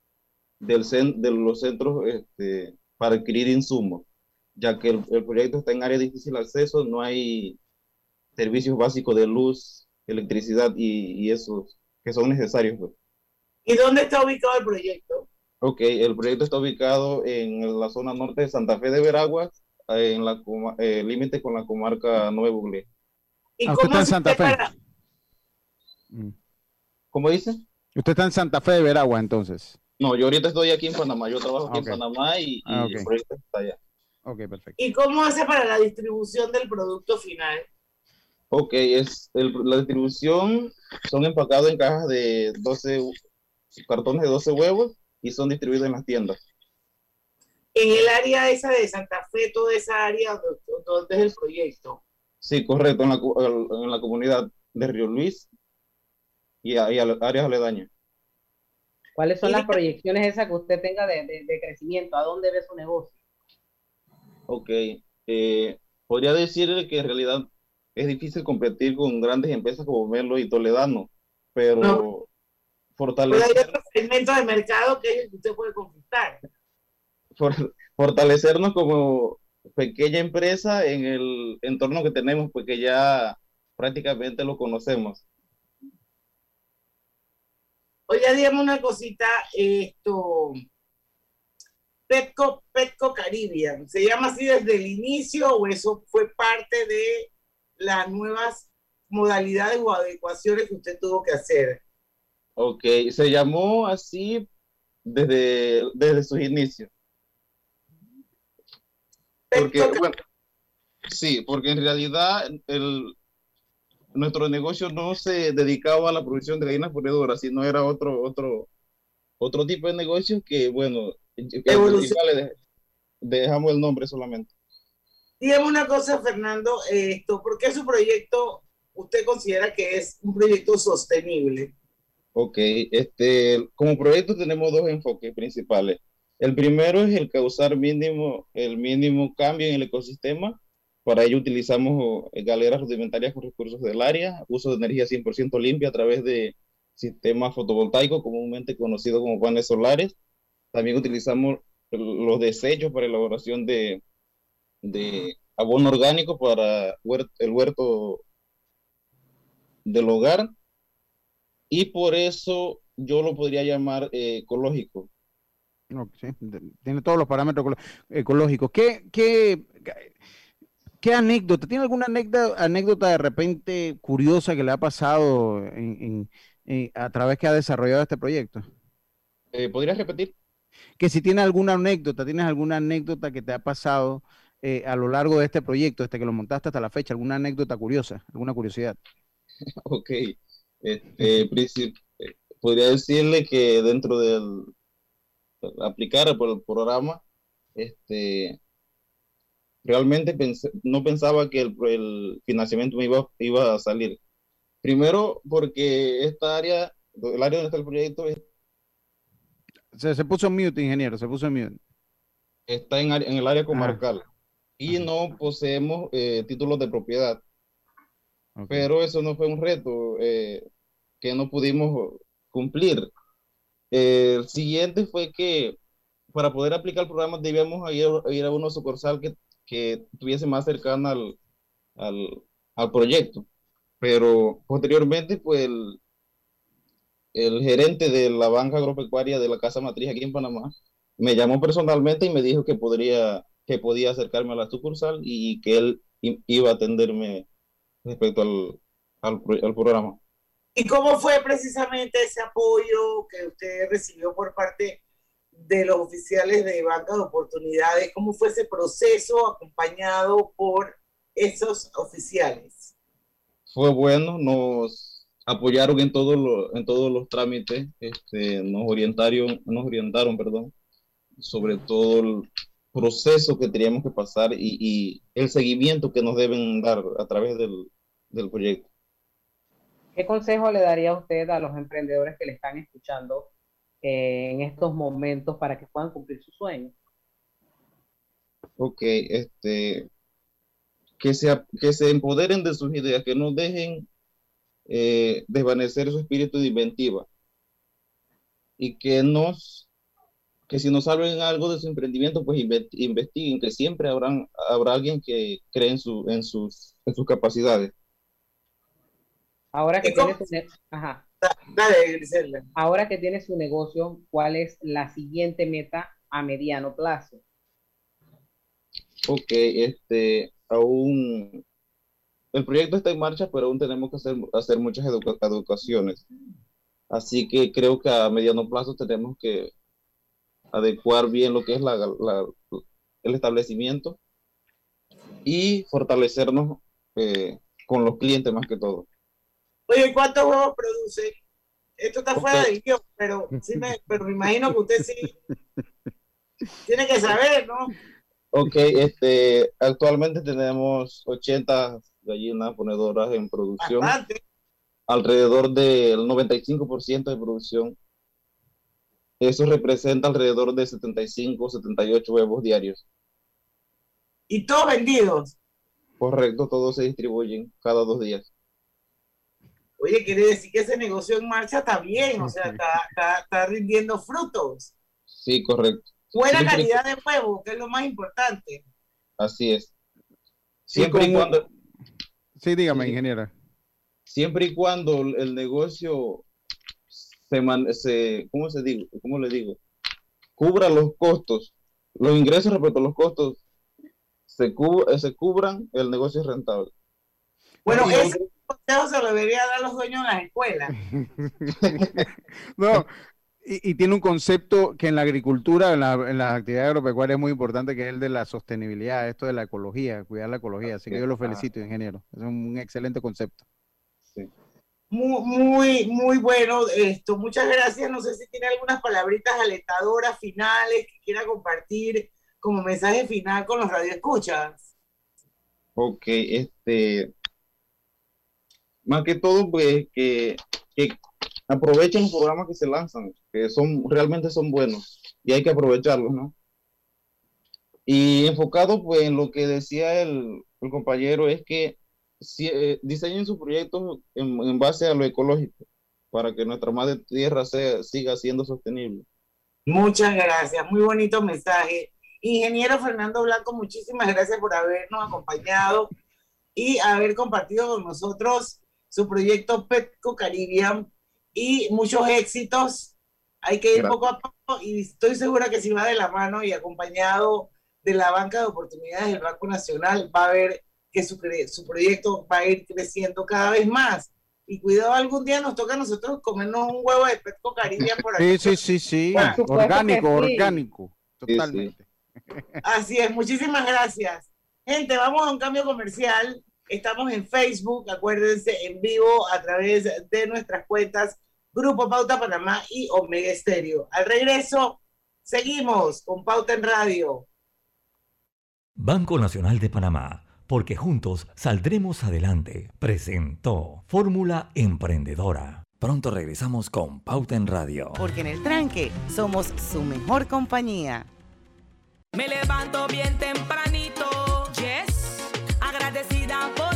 del de los centros este, para adquirir insumos, ya que el, el proyecto está en área de difícil acceso, no hay servicios básicos de luz, electricidad y, y esos que son necesarios. pues. ¿Y dónde está ubicado el proyecto? Ok, el proyecto está ubicado en la zona norte de Santa Fe de Veraguas, en la eh, límite con la comarca Nuevo Buglé. ¿Y Ah, usted está en Santa Fe. para- ¿Cómo dice? Usted está en Santa Fe de Veragua, entonces. No, yo ahorita estoy aquí en Panamá, yo trabajo aquí en Panamá y, y Ah, el proyecto está allá. Ok, perfecto. ¿Y cómo hace para la distribución del producto final? Ok, es el- la distribución son empacados en cajas de 12 hu- cartones de 12 huevos y son distribuidos en las tiendas. En el área esa de Santa Fe, toda esa área donde, donde es el proyecto. Sí, correcto, en la, en la comunidad de Río Luis y, a- y a áreas aledañas. ¿Cuáles son las proyecciones esas que usted tenga de, de- de crecimiento? ¿A dónde ve su negocio? Ok, eh, podría decir que en realidad es difícil competir con grandes empresas como Melo y Toledano, pero No. Pero hay fortalecer, otros segmentos de mercado que usted puede conquistar. for- fortalecernos como pequeña empresa en el entorno que tenemos, porque ya prácticamente lo conocemos. Oye, dígame una cosita, esto, Petco, Petco Caribbean, ¿se llama así desde el inicio o eso fue parte de las nuevas modalidades o adecuaciones que usted tuvo que hacer? Ok, se llamó así desde, desde sus inicios. Porque, bueno, sí, porque en realidad el, nuestro negocio no se dedicaba a la producción de gallinas ponedoras, sino era otro, otro, otro tipo de negocio que, bueno, dejamos el nombre solamente. Dígame una cosa, Fernando, esto, ¿por qué su proyecto usted considera que es un proyecto sostenible? Ok, este, como proyecto tenemos dos enfoques principales. El primero es el causar mínimo, el mínimo cambio en el ecosistema. Para ello utilizamos galeras rudimentarias con recursos del área, uso de energía 100% limpia a través de sistemas fotovoltaicos, comúnmente conocidos como paneles solares. También utilizamos los desechos para elaboración de, de abono orgánico para el huerto del hogar. Y por eso yo lo podría llamar eh, ecológico. tiene todos los parámetros ecológicos. ¿Qué, qué, qué anécdota? ¿Tiene alguna anécdota, anécdota de repente curiosa que le ha pasado en, a través que ha desarrollado este proyecto? Eh, ¿Podrías repetir? Que si tiene alguna anécdota, tienes alguna anécdota que te ha pasado eh, a lo largo de este proyecto, desde que lo montaste hasta la fecha, alguna anécdota curiosa, alguna curiosidad. ok. Este, podría decirle que dentro del aplicar por el programa, este, realmente no pensaba que el, financiamiento me iba, iba a salir. Primero, porque esta área, el área donde está el proyecto se, se puso en mute, ingeniero, se puso en mute. Está en, en el área comarcal y no poseemos eh, títulos de propiedad. Pero eso no fue un reto eh, que no pudimos cumplir. el siguiente fue que para poder aplicar el programa debíamos ir, ir a una sucursal que, que estuviese más cercana al, al, al, proyecto. Pero posteriormente, pues el, el gerente de la banca agropecuaria de la Casa Matriz aquí en Panamá me llamó personalmente y me dijo que podría que podía acercarme a la sucursal y que él iba a atenderme respecto al, al, programa. ¿Y cómo fue precisamente ese apoyo que usted recibió por parte de los oficiales de Banca de Oportunidades? ¿Cómo fue ese proceso acompañado por esos oficiales? Fue bueno, nos apoyaron en todos los, en todos los trámites, este, nos orientaron, nos orientaron, perdón, sobre todo proceso que teníamos que pasar y, el seguimiento que nos deben dar a través del, proyecto. ¿Qué consejo le daría usted a los emprendedores que le están escuchando eh, en estos momentos para que puedan cumplir sus sueños? Ok, este, que se, que se empoderen de sus ideas, que no dejen eh, desvanecer su espíritu de inventiva y que nos que si no saben algo de su emprendimiento, pues investiguen, que siempre habrán, habrá alguien que cree en, su, en, sus, en sus capacidades. Ahora que, tiene su Ajá. Ahora que tiene su negocio, ¿cuál es la siguiente meta a mediano plazo? Ok, este, aún el proyecto está en marcha, pero aún tenemos que hacer, hacer muchas educaciones. Así que creo que a mediano plazo tenemos que adecuar bien lo que es la, el establecimiento y fortalecernos eh, con los clientes más que todo. Oye, ¿cuántos huevos produce? Esto está fuera de guion, pero, sí me, pero me imagino que usted sí tiene que saber, ¿no? Ok, este, actualmente tenemos 80 gallinas ponedoras en producción. Alrededor del 95% de producción eso representa alrededor de 75, 78 huevos diarios. ¿Y todos vendidos? Correcto, todos se distribuyen cada dos días. Oye, quiere decir que ese negocio en marcha está bien, o sea, está, está, rindiendo frutos. Sí, correcto. Buena calidad de huevo, que es lo más importante. Así es. Siempre y cuando... Sí, dígame, ingeniera. Siempre y cuando el negocio se, man- se ¿cómo se digo? ¿Cómo le digo? Cubra los costos, los ingresos respecto a los costos se, cu- eh, se cubran, el negocio es rentable. Bueno, ese consejo se lo debería dar a los dueños de las escuelas. No, y, y tiene un concepto que en la agricultura, en, la- en las actividades agropecuarias es muy importante, que es el de la sostenibilidad, esto de la ecología, cuidar la ecología. Así que yo lo felicito, ingeniero. Es un excelente concepto. Muy, muy, muy bueno esto. Muchas gracias. No sé si tiene algunas palabritas alentadoras finales que quiera compartir como mensaje final con los radioescuchas. Ok, este, más que todo, pues, que, que aprovechen los programas que se lanzan, que son, realmente son buenos, y hay que aprovecharlos, ¿no? Y enfocado, pues, en lo que decía el, el compañero, es que si, eh, diseñen sus proyectos en, en base a lo ecológico, para que nuestra madre tierra sea, siga siendo sostenible. Muchas gracias. Muy bonito mensaje. Ingeniero Fernando Blanco, muchísimas gracias por habernos acompañado y haber compartido con nosotros su proyecto Petco Caribbean y muchos éxitos. Hay que ir Gracias. poco a poco y estoy segura que si va de la mano y acompañado de la banca de oportunidades del Banco Nacional, va a ver que su, su proyecto va a ir creciendo cada vez más. Y cuidado, algún día nos toca a nosotros comernos un huevo de Petco Caribbean por aquí. Sí, sí, sí, sí. Orgánico, sí. orgánico. Totalmente. Así es, muchísimas gracias. Gente, vamos a un cambio comercial. Estamos en Facebook, acuérdense, en vivo a través de nuestras cuentas Grupo Pauta Panamá y Omega Estéreo. Al regreso, seguimos con Pauta en Radio. Banco Nacional de Panamá, porque juntos saldremos adelante, presentó Fórmula Emprendedora. Pronto regresamos con Pauta en Radio. Porque en el tranque somos su mejor compañía. Me levanto bien tempranito, yes, agradecida por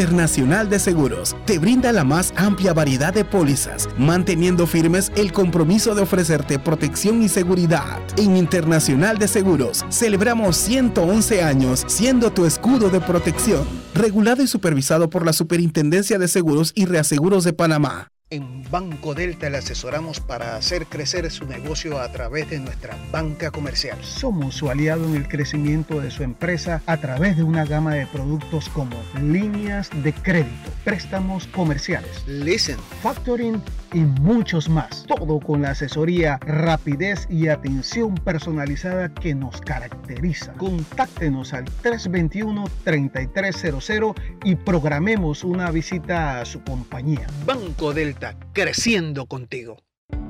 Internacional de Seguros te brinda la más amplia variedad de pólizas, manteniendo firmes el compromiso de ofrecerte protección y seguridad. En Internacional de Seguros celebramos 111 años siendo tu escudo de protección, regulado y supervisado por la Superintendencia de Seguros y Reaseguros de Panamá. En Banco Delta le asesoramos para hacer crecer su negocio a través de nuestra banca comercial. Somos su aliado en el crecimiento de su empresa a través de una gama de productos como líneas de crédito, préstamos comerciales, listen, factoring y muchos más. Todo con la asesoría, rapidez y atención personalizada que nos caracteriza. Contáctenos al 321-3300 y programemos una visita a su compañía. Banco Delta, creciendo contigo.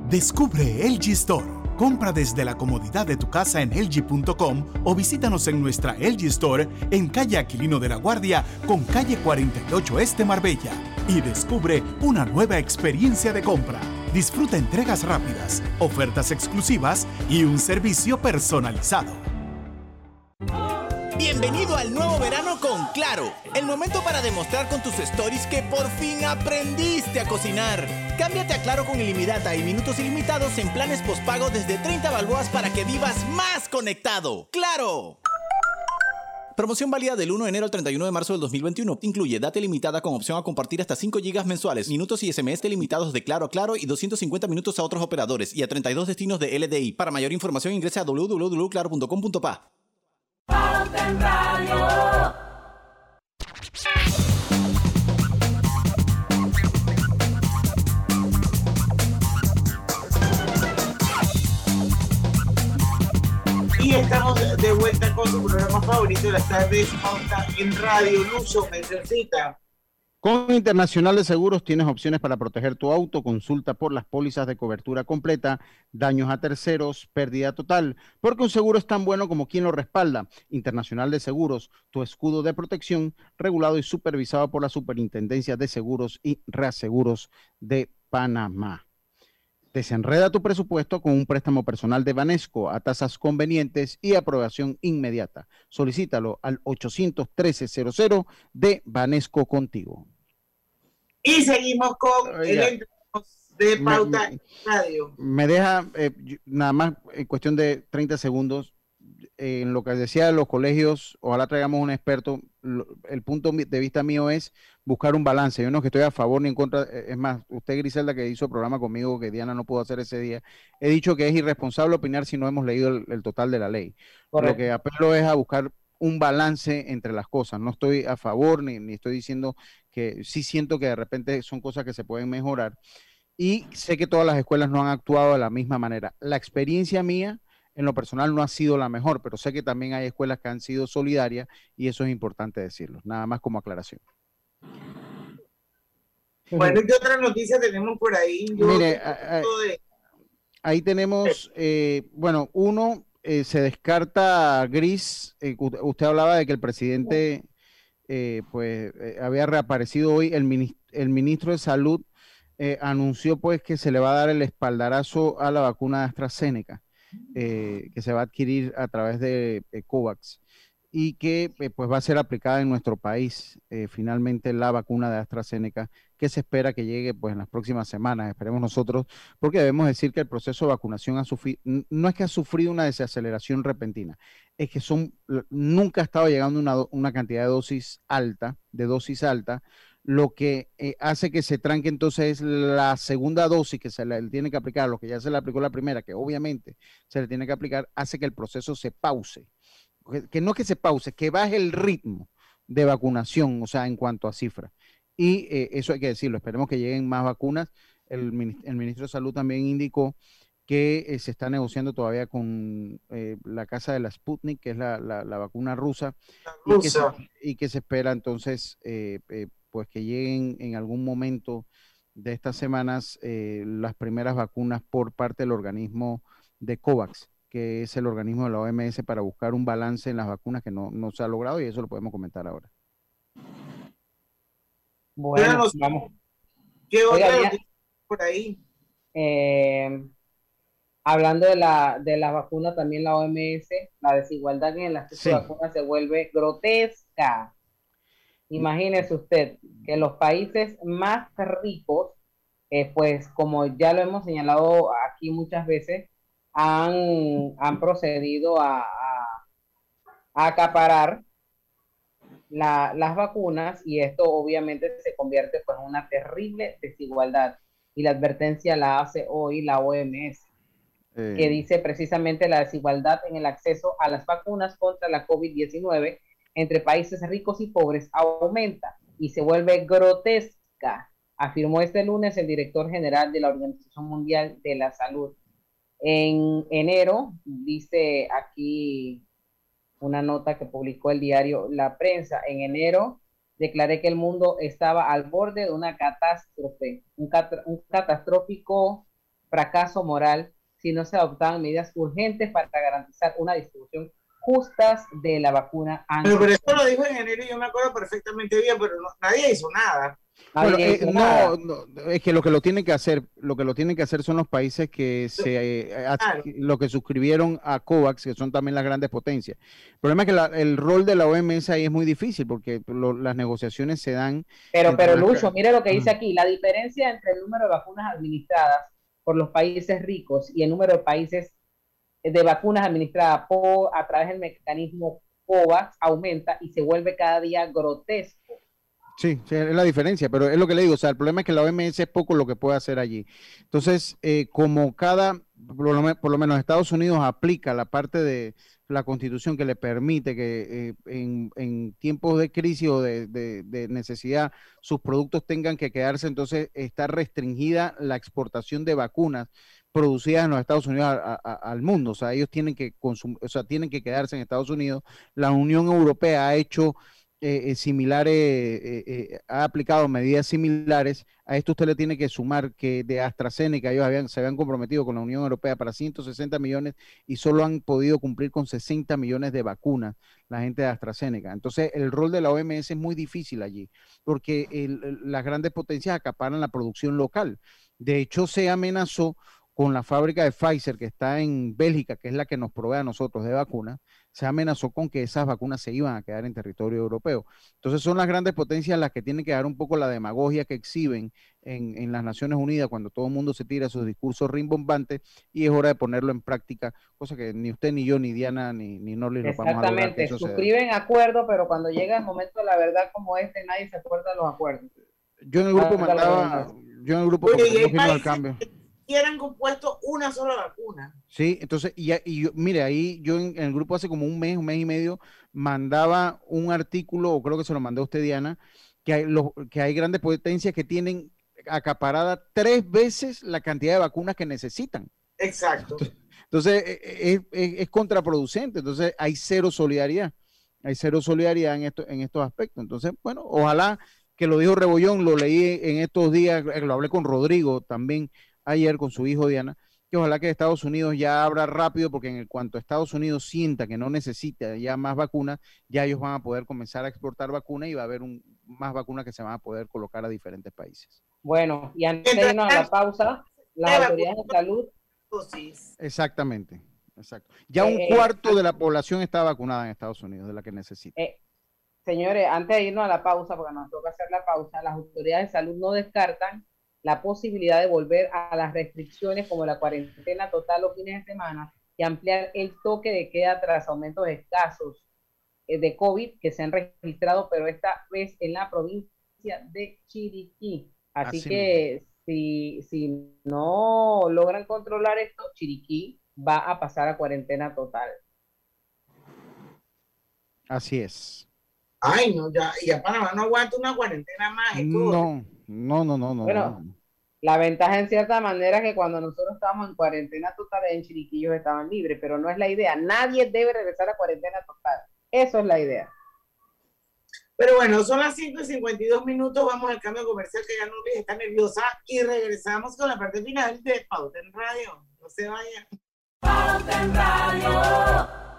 Descubre LG Store. Compra desde la comodidad de tu casa en LG.com o visítanos en nuestra LG Store en calle Aquilino de la Guardia con calle 48 Este Marbella y descubre una nueva experiencia de compra. Disfruta entregas rápidas, ofertas exclusivas y un servicio personalizado. Bienvenido al nuevo verano con Claro. El momento para demostrar con tus stories que por fin aprendiste a cocinar. Cámbiate a Claro con ilimitada y minutos ilimitados en planes postpago desde 30 balboas para que vivas más conectado. ¡Claro! Promoción válida del 1 de enero al 31 de marzo del 2021. Incluye data limitada con opción a compartir hasta 5 GB mensuales, minutos y SMS limitados de Claro a Claro y 250 minutos a otros operadores y a 32 destinos de LDI. Para mayor información ingresa a www.claro.com.pa. Y estamos de vuelta con su programa favorito de las tardes, en Radio. Lucho, mencioncita. Con Internacional de Seguros tienes opciones para proteger tu auto, consulta por las pólizas de cobertura completa, daños a terceros, pérdida total, porque un seguro es tan bueno como quien lo respalda. Internacional de Seguros, tu escudo de protección, regulado y supervisado por la Superintendencia de Seguros y Reaseguros de Panamá. Desenreda tu presupuesto con un préstamo personal de Banesco a tasas convenientes y aprobación inmediata. Solicítalo al 813-00 de Banesco contigo. Y seguimos con el Oiga. entreno de Pauta me- Radio. Me deja eh, nada más en cuestión de 30 segundos. Eh, en lo que decía de los colegios, ojalá traigamos un experto. el punto de vista mío es buscar un balance. Yo no es que estoy a favor ni en contra. eh, Es más, usted, Griselda, que hizo el programa conmigo, que Diana no pudo hacer ese día, he dicho que es irresponsable opinar si no hemos leído el, el total de la ley. Lo que apelo es a buscar un balance entre las cosas. No estoy a favor ni, ni estoy diciendo que sí siento que de repente son cosas que se pueden mejorar. Y sé que todas las escuelas no han actuado de la misma manera. La experiencia mía, en lo personal, no ha sido la mejor, pero sé que también hay escuelas que han sido solidarias y eso es importante decirlo. Nada más como aclaración. Bueno, ¿qué otra noticia tenemos por ahí? Yo Mire, de- Ahí tenemos, eh, bueno, uno, eh, se descarta Gris. eh, usted hablaba de que el presidente, eh, pues, eh, había reaparecido hoy. El, el ministro de Salud eh, anunció, pues, que se le va a dar el espaldarazo a la vacuna de AstraZeneca, eh, que se va a adquirir a través de COVAX y que, eh, pues, va a ser aplicada en nuestro país, eh, finalmente, la vacuna de AstraZeneca, que se espera que llegue, pues, en las próximas semanas, esperemos nosotros, porque debemos decir que el proceso de vacunación ha sufrido, no es que ha sufrido una desaceleración repentina, es que son, nunca ha estado llegando una, una cantidad de dosis alta, de dosis alta, lo que eh, hace que se tranque entonces la segunda dosis que se le tiene que aplicar, lo que ya se le aplicó la primera, que obviamente se le tiene que aplicar, hace que el proceso se pause. Que, que no que se pause, que baje el ritmo de vacunación, o sea, en cuanto a cifras. Y eh, eso hay que decirlo, esperemos que lleguen más vacunas. El, el ministro de Salud también indicó que eh, se está negociando todavía con eh, la casa de la Sputnik, que es la, la- la vacuna rusa, y que, se, rusa. y que se espera entonces eh, pues que lleguen en algún momento de estas semanas eh, las primeras vacunas por parte del organismo de COVAX, que es el organismo de la OMS para buscar un balance en las vacunas que no, no se ha logrado y eso lo podemos comentar ahora. Bueno, vamos. ¿Qué otra por ahí? Eh, hablando de la, de la vacuna, también la OMS, la desigualdad en el acceso Sí. a vacunas se vuelve grotesca. Imagínese usted que los países más ricos, eh, pues como ya lo hemos señalado aquí muchas veces, han, han procedido a, a- a acaparar la- las vacunas y esto obviamente se convierte pues, en una terrible desigualdad. Y la advertencia la hace hoy la OMS, Eh, que dice precisamente la desigualdad en el acceso a las vacunas contra la COVID-19 entre países ricos y pobres aumenta y se vuelve grotesca, afirmó este lunes el director general de la Organización Mundial de la Salud. En enero, dice aquí una nota que publicó el diario La Prensa, en enero declaré que el mundo estaba al borde de una catástrofe, un, cat- un catastrófico fracaso moral si no se adoptaban medidas urgentes para garantizar una distribución justas de la vacuna Pero, pero esto lo dijo en enero y yo me acuerdo perfectamente bien, pero no- nadie hizo nada. Bueno, eh, no, no, es que lo que lo tienen que hacer, lo que lo tienen que hacer son los países que se eh, adqui- lo que suscribieron a COVAX, que son también las grandes potencias. El problema es que la- el rol de la OMS ahí es muy difícil porque lo- las negociaciones se dan. Pero, pero las- Lucho, mire lo que dice aquí, la diferencia entre el número de vacunas administradas por los países ricos y el número de países de vacunas administradas por, a través del mecanismo COVAX aumenta y se vuelve cada día grotesco. Sí, sí, es la diferencia, pero es lo que le digo, o sea, el problema es que la OMS es poco lo que puede hacer allí. Entonces, eh, como cada, por lo, por lo menos Estados Unidos aplica la parte de la constitución que le permite que eh, en, tiempos de crisis o de necesidad sus productos tengan que quedarse, entonces está restringida la exportación de vacunas, producidas en los Estados Unidos al mundo. O sea, ellos tienen que consum- o sea, tienen que quedarse en Estados Unidos. La Unión Europea ha hecho eh, eh, similares, eh, eh, ha aplicado medidas similares. A esto usted le tiene que sumar que de AstraZeneca ellos habían, se habían comprometido con la Unión Europea para 160 millones y solo han podido cumplir con 60 millones de vacunas la gente de AstraZeneca. Entonces, el rol de la OMS es muy difícil allí, porque las grandes potencias acaparan la producción local. De hecho, se amenazó con la fábrica de Pfizer que está en Bélgica, que es la que nos provee a nosotros de vacunas, se amenazó con que esas vacunas se iban a quedar en territorio europeo. Entonces son las grandes potencias las que tienen que dar un poco la demagogia que exhiben en, en las Naciones Unidas cuando todo el mundo se tira sus discursos rimbombantes y es hora de ponerlo en práctica, cosa que ni usted, ni yo, ni Diana, ni, ni Norlis lo vamos a Exactamente, suscriben acuerdos, pero cuando llega el momento de la verdad como este, nadie se acuerda de los acuerdos. Yo en el grupo Ah, mandaba, yo en el grupo y hay firma del Quieran compuesto una sola vacuna. Sí, entonces, y, y yo, mire, ahí yo en, en el grupo hace como un mes, un mes y medio, mandaba un artículo, o creo que se lo mandé a usted, Diana, que hay, los, que hay grandes potencias que tienen acaparada tres veces la cantidad de vacunas que necesitan. Exacto. Entonces, e- e- es, es- es contraproducente. Entonces, hay cero solidaridad. Hay cero solidaridad en, esto, en estos aspectos. Entonces, bueno, ojalá que lo dijo Rebollón, lo leí en estos días, eh, lo hablé con Rodrigo también ayer, con su hijo Diana, que ojalá que Estados Unidos ya abra rápido, porque en el cuanto Estados Unidos sienta que no necesita ya más vacunas, ya ellos van a poder comenzar a exportar vacunas y va a haber un, más vacunas que se van a poder colocar a diferentes países. Bueno, y antes de irnos a la pausa, las autoridades de salud Exactamente, exacto. Ya un Eh, cuarto de la población está vacunada en Estados Unidos, de la que necesita. Eh, señores, antes de irnos a la pausa, porque nos toca hacer la pausa, las autoridades de salud no descartan la posibilidad de volver a las restricciones como la cuarentena total los fines de semana y ampliar el toque de queda tras aumentos escasos eh, de COVID que se han registrado, pero esta vez en la provincia de Chiriquí. Así, Así que si, si no logran controlar esto, Chiriquí va a pasar a cuarentena total. Así es. Ay, no, ya, ya Panamá no aguanta una cuarentena más. No, no, no, no, no. Bueno, no. La ventaja en cierta manera es que cuando nosotros estábamos en cuarentena total en Chiriquillos estaban libres, pero no es la idea. Nadie debe regresar a cuarentena total. Eso es la idea. Pero bueno, son las 5 y 52 minutos. Vamos al cambio comercial que ya Nuris está nerviosa y regresamos con la parte final de Pauta en Radio. No se vayan. Pauta en Radio.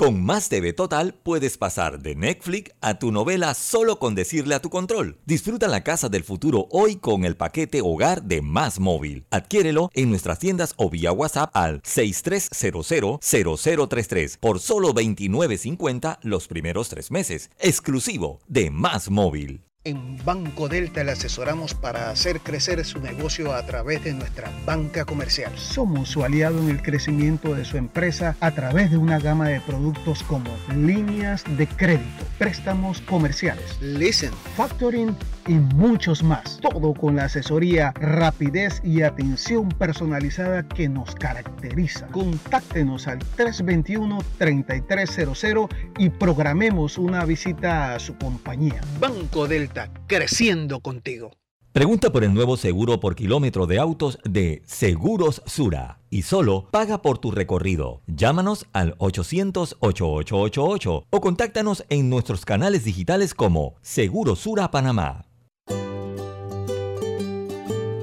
Con Más TV Total puedes pasar de Netflix a tu novela solo con decirle a tu control. Disfruta la casa del futuro hoy con el paquete hogar de Más Móvil. Adquiérelo en nuestras tiendas o vía WhatsApp al 63000033 por solo $29.50 los primeros tres meses. Exclusivo de Más Móvil. En Banco Delta le asesoramos para hacer crecer su negocio a través de nuestra banca comercial. Somos su aliado en el crecimiento de su empresa a través de una gama de productos como líneas de crédito, préstamos comerciales, leasing, factoring y muchos más. Todo con la asesoría, rapidez y atención personalizada que nos caracteriza. Contáctenos al 321-3300 y programemos una visita a su compañía. Banco Delta, creciendo contigo. Pregunta por el nuevo seguro por kilómetro de autos de Seguros Sura y solo paga por tu recorrido. Llámanos al 800-8888 o contáctanos en nuestros canales digitales como Segurosura Panamá.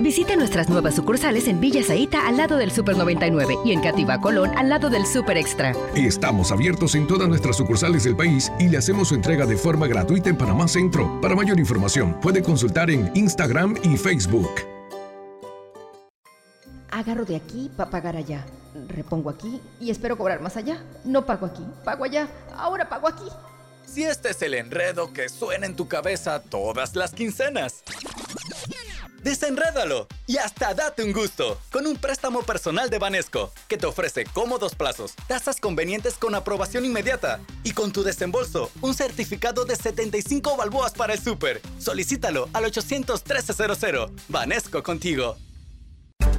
Visite nuestras nuevas sucursales en Villa Zaita al lado del Super 99 y en Cativa Colón al lado del Super Extra. Estamos abiertos en todas nuestras sucursales del país y le hacemos su entrega de forma gratuita en Panamá Centro. Para mayor información, puede consultar en Instagram y Facebook. Agarro de aquí para pagar allá. Repongo aquí y espero cobrar más allá. No pago aquí, pago allá. Ahora pago aquí. Si este es el enredo que suena en tu cabeza todas las quincenas. Desenrédalo y hasta date un gusto con un préstamo personal de Banesco que te ofrece cómodos plazos, tasas convenientes con aprobación inmediata y con tu desembolso un certificado de 75 balboas para el súper. Solicítalo al 800 1300. Banesco contigo.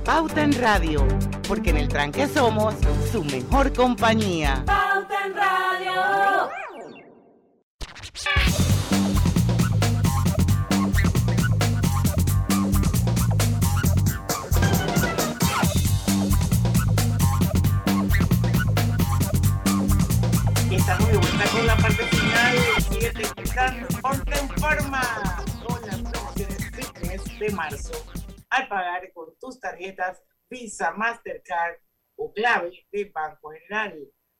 Pauta en Radio, porque en el tranque somos su mejor compañía. La parte final. Síguete escuchando. Ponte en forma con las promociones fitness de marzo. Al pagar con tus tarjetas Visa, Mastercard o clave de Banco General.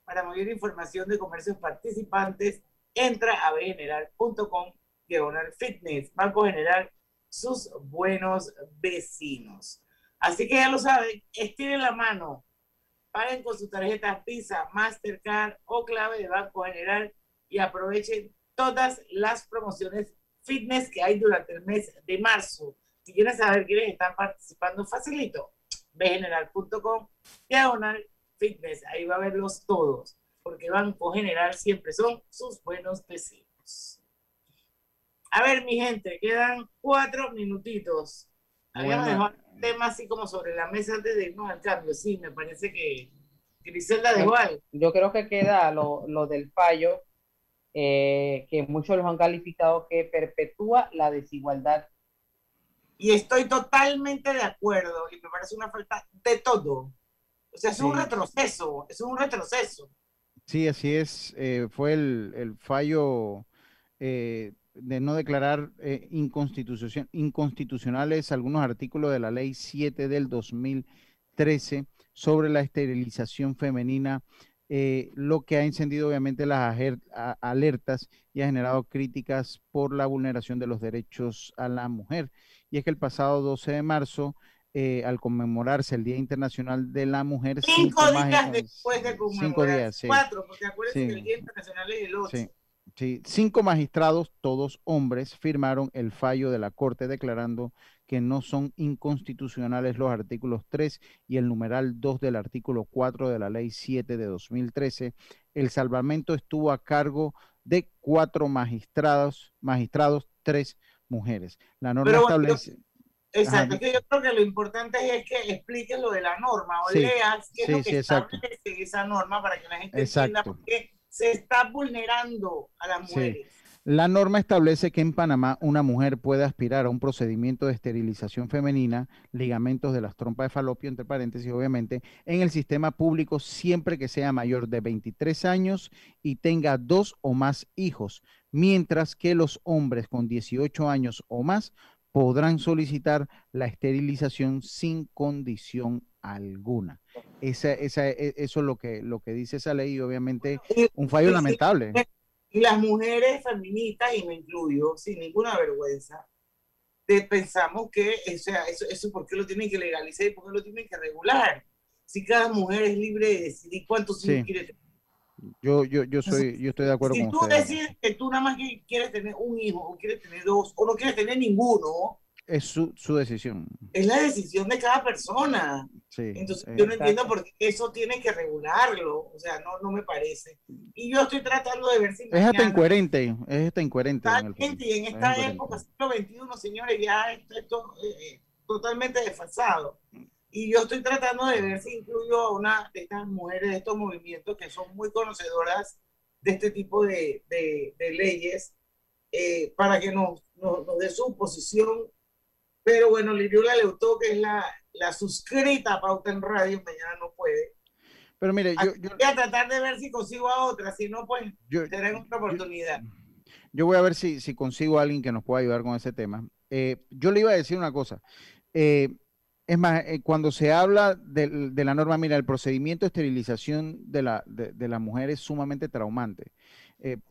Para mayor información de comercios participantes, entra a bgeneral.com diagonal fitness. Banco General, sus buenos vecinos. Así que ya lo saben, estiren la mano, paguen con sus tarjetas Visa, Mastercard o clave de Banco General y aprovechen todas las promociones fitness que hay durante el mes de marzo. Si quieren saber quiénes están participando, facilito. bgeneral.com, diagonal fitness. Ahí va a verlos todos, porque Banco General siempre son sus buenos vecinos. A ver, mi gente, quedan cuatro minutitos. Habíamos Bueno. dejado un tema así como sobre la mesa antes de irnos al cambio. Sí, me parece que Griselda dejó algo. Yo creo que queda lo, lo del fallo, eh, que muchos los han calificado que perpetúa la desigualdad. Y estoy totalmente de acuerdo y me parece una falta de todo. O sea, es un retroceso, es un retroceso. Sí, así es. eh, fue el, el fallo eh, de no declarar eh, inconstitucion- inconstitucionales algunos artículos de la Ley 7 del 2013 sobre la esterilización femenina, eh, lo que ha encendido obviamente las alertas y ha generado críticas por la vulneración de los derechos a la mujer. Y es que el pasado 12 de marzo, eh, al conmemorarse el Día Internacional de la Mujer, Cinco cinco días después de cinco conmemorar. días, sí. Cuatro, porque acuérdense Sí. que el Día Internacional es el 8. Sí, sí. Cinco magistrados, todos hombres, firmaron el fallo de la Corte declarando que no son inconstitucionales los artículos 3 y el numeral 2 del artículo 4 de la Ley 7 de 2013. El salvamento estuvo a cargo de cuatro magistrados, magistrados, tres mujeres. La norma Pero bueno, yo- establece... Exacto, Ajá, es yo creo que lo importante es que expliques lo de la norma o Sí, leas qué es sí, lo sí, que exacto. establece esa norma para que la gente entienda Exacto. por qué se está vulnerando a las Sí. mujeres. La norma establece que en Panamá una mujer puede aspirar a un procedimiento de esterilización femenina, ligamentos de las trompas de falopio, entre paréntesis, obviamente, en el sistema público siempre que sea mayor de 23 años y tenga dos o más hijos, mientras que los hombres con 18 años o más podrán solicitar la esterilización sin condición alguna. Esa, esa, e- eso es lo que, lo que dice esa ley y obviamente un fallo lamentable. Y las mujeres feministas, y me incluyo, sin ninguna vergüenza, de- pensamos que, o sea, eso, eso ¿por qué lo tienen que legalizar y por qué lo tienen que regular? Si cada mujer es libre de decidir cuántos hijos Sí. quiere tener. Yo, yo, yo soy, yo estoy de acuerdo Si con tú usted. decides que tú nada más quieres tener un hijo, o quieres tener dos, o no quieres tener ninguno, Es su, su decisión. es la decisión de cada persona. Sí. Entonces, yo no entiendo por qué eso tiene que regularlo. O sea, no, no me parece. Y yo estoy tratando de ver si es hasta incoherente, es hasta incoherente. en y en Es esta incoherente. época, siglo XXI, señores, ya esto esto, eh, totalmente desfasado. Y yo estoy tratando de ver si incluyo a una de estas mujeres de estos movimientos que son muy conocedoras de este tipo de, de- de leyes eh, para que nos, nos, nos dé su posición. Pero bueno, Liriola Leutó, que es la, la suscrita a Pauta en Radio, mañana no puede. Pero mire, yo, yo, Voy a tratar de ver si consigo a otra, si no, pues Yo- será otra oportunidad. yo voy a ver si, si consigo a alguien que nos pueda ayudar con ese tema. Eh, yo le iba a decir una cosa. Eh, es más, eh, cuando se habla del- de, la norma, mira, el procedimiento de esterilización de la, de, de la mujer es sumamente traumante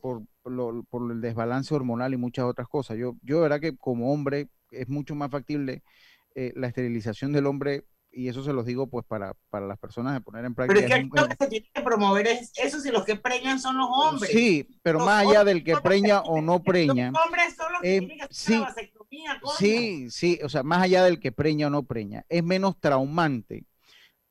por, por lo- por el desbalance hormonal y muchas otras cosas. Yo, yo, de verdad que como hombre es mucho más factible eh, la esterilización del hombre, y eso se los digo pues para, para las personas de poner en Pero práctica. es que es un- lo que se tiene que promover es eso, si los que preñan son los hombres. Sí, pero Los más allá del que preña o no preña, Los hombres son los que eh, tienen que hacer sí, la vasectomía. Sí, sí, o sea, más allá del que preña o no preña, es menos traumante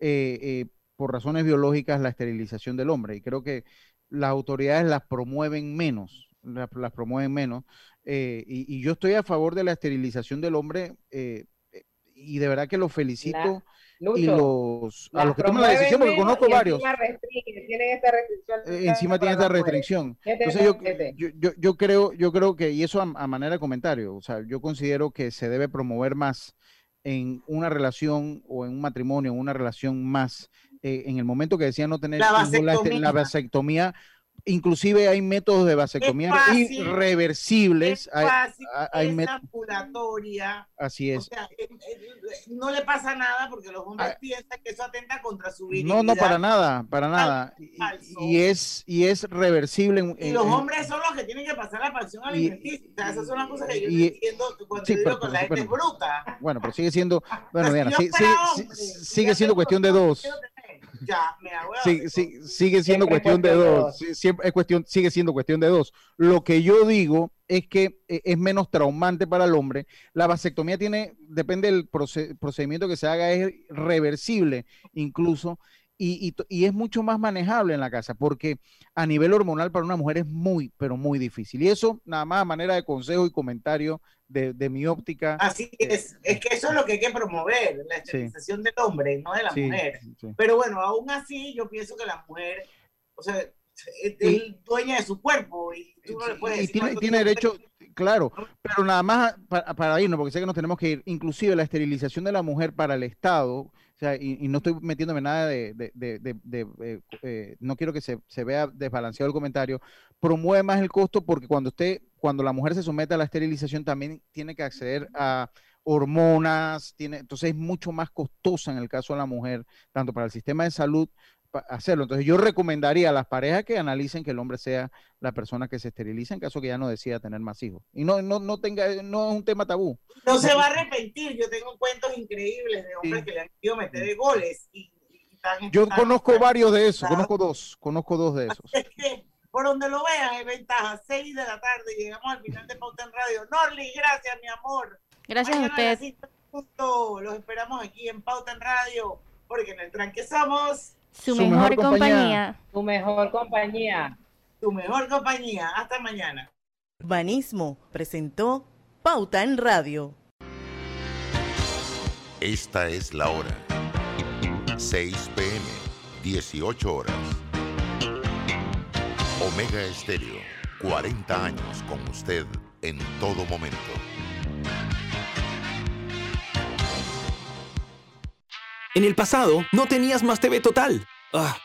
eh, eh, por razones biológicas la esterilización del hombre. Y creo que las autoridades las promueven menos, las, las promueven menos. eh, y, y yo estoy a favor de la esterilización del hombre eh, eh, y de verdad que los felicito. y Lucho, los, a los que toman la decisión, porque conozco varios. encima tienen esta restricción. Eh, encima tiene para esta las mujeres. restricción. ¿Qué te Entonces yo, yo, yo, yo creo, yo creo que, y eso a, a manera de comentario, o sea, yo considero que se debe promover más en una relación o en un matrimonio, en una relación más, eh, en el momento que decían no tener La la, vasectomía. la vasectomía, inclusive hay métodos de vasectomía fácil, irreversibles. hay- Fácil, hay- hay es ambulatoria. así O es. sea, eh, eh, no le pasa nada porque los hombres piensan que eso atenta contra su virilidad. No, no, para nada, para nada. Y, y es, y es reversible. en- Y en- los en- hombres son los que tienen que pasar la pensión alimenticia. O esas son las cosas que yo y- entiendo cuando sí, yo pero- digo que pero- la gente es bueno. bruta. Bueno, pero sigue siendo, bueno, Diana, sí- sigue siendo cuestión de dos. Ya, me hago Sí, sí, sigue siendo Siempre cuestión de dos. dos. sí, siempre es cuestión, sigue siendo cuestión de dos. Lo que yo digo es que eh, es menos traumante para el hombre. La vasectomía tiene, depende del proce- procedimiento que se haga, es reversible incluso. Y, y y es mucho más manejable en la casa, porque a nivel hormonal para una mujer es muy, pero muy difícil. Y eso, nada más a manera de consejo y comentario de, de mi óptica. Así es, es que eso es lo que hay que promover, la esterilización del hombre, no de la Sí, mujer. sí. Pero bueno, aún así yo pienso que la mujer, o sea, es, dueña de su cuerpo y tú no le puedes y decir tiene, cuánto tiene derecho, claro, pero nada más para, para irnos, porque sé que nos tenemos que ir, inclusive la esterilización de la mujer para el Estado, o sea, y, y no estoy metiéndome nada de, de- de- de- de, eh, eh, no quiero que se, se vea desbalanceado el comentario, promueve más el costo porque cuando usted, cuando la mujer se somete a la esterilización también tiene que acceder a hormonas, tiene, entonces es mucho más costosa en el caso de la mujer, tanto para el sistema de salud hacerlo. Entonces yo recomendaría a las parejas que analicen que el hombre sea la persona que se esteriliza en caso que ya no decida tener más hijos. Y no, no, no tenga, no es un tema tabú. No se va a arrepentir. Yo tengo cuentos increíbles de hombres que le han querido meter de goles. Y, y están- Yo están- conozco varios de esos, conozco dos, conozco dos de esos. Es que por donde lo veas hay ventaja. 6 de la tarde llegamos al final de Pauta en Radio. Norli, gracias, mi amor. Gracias a Mañana usted. las cinco en punto. Los esperamos aquí en Pauta en Radio. Porque en el tranque somos Su, mejor, compañía. Tu mejor compañía. tu mejor compañía. Hasta mañana. Urbanismo presentó Pauta en Radio. Esta es la hora. 6 pm, 18 horas. Omega Estéreo, 40 años con usted en todo momento. En el pasado, no tenías más TV total. Ah,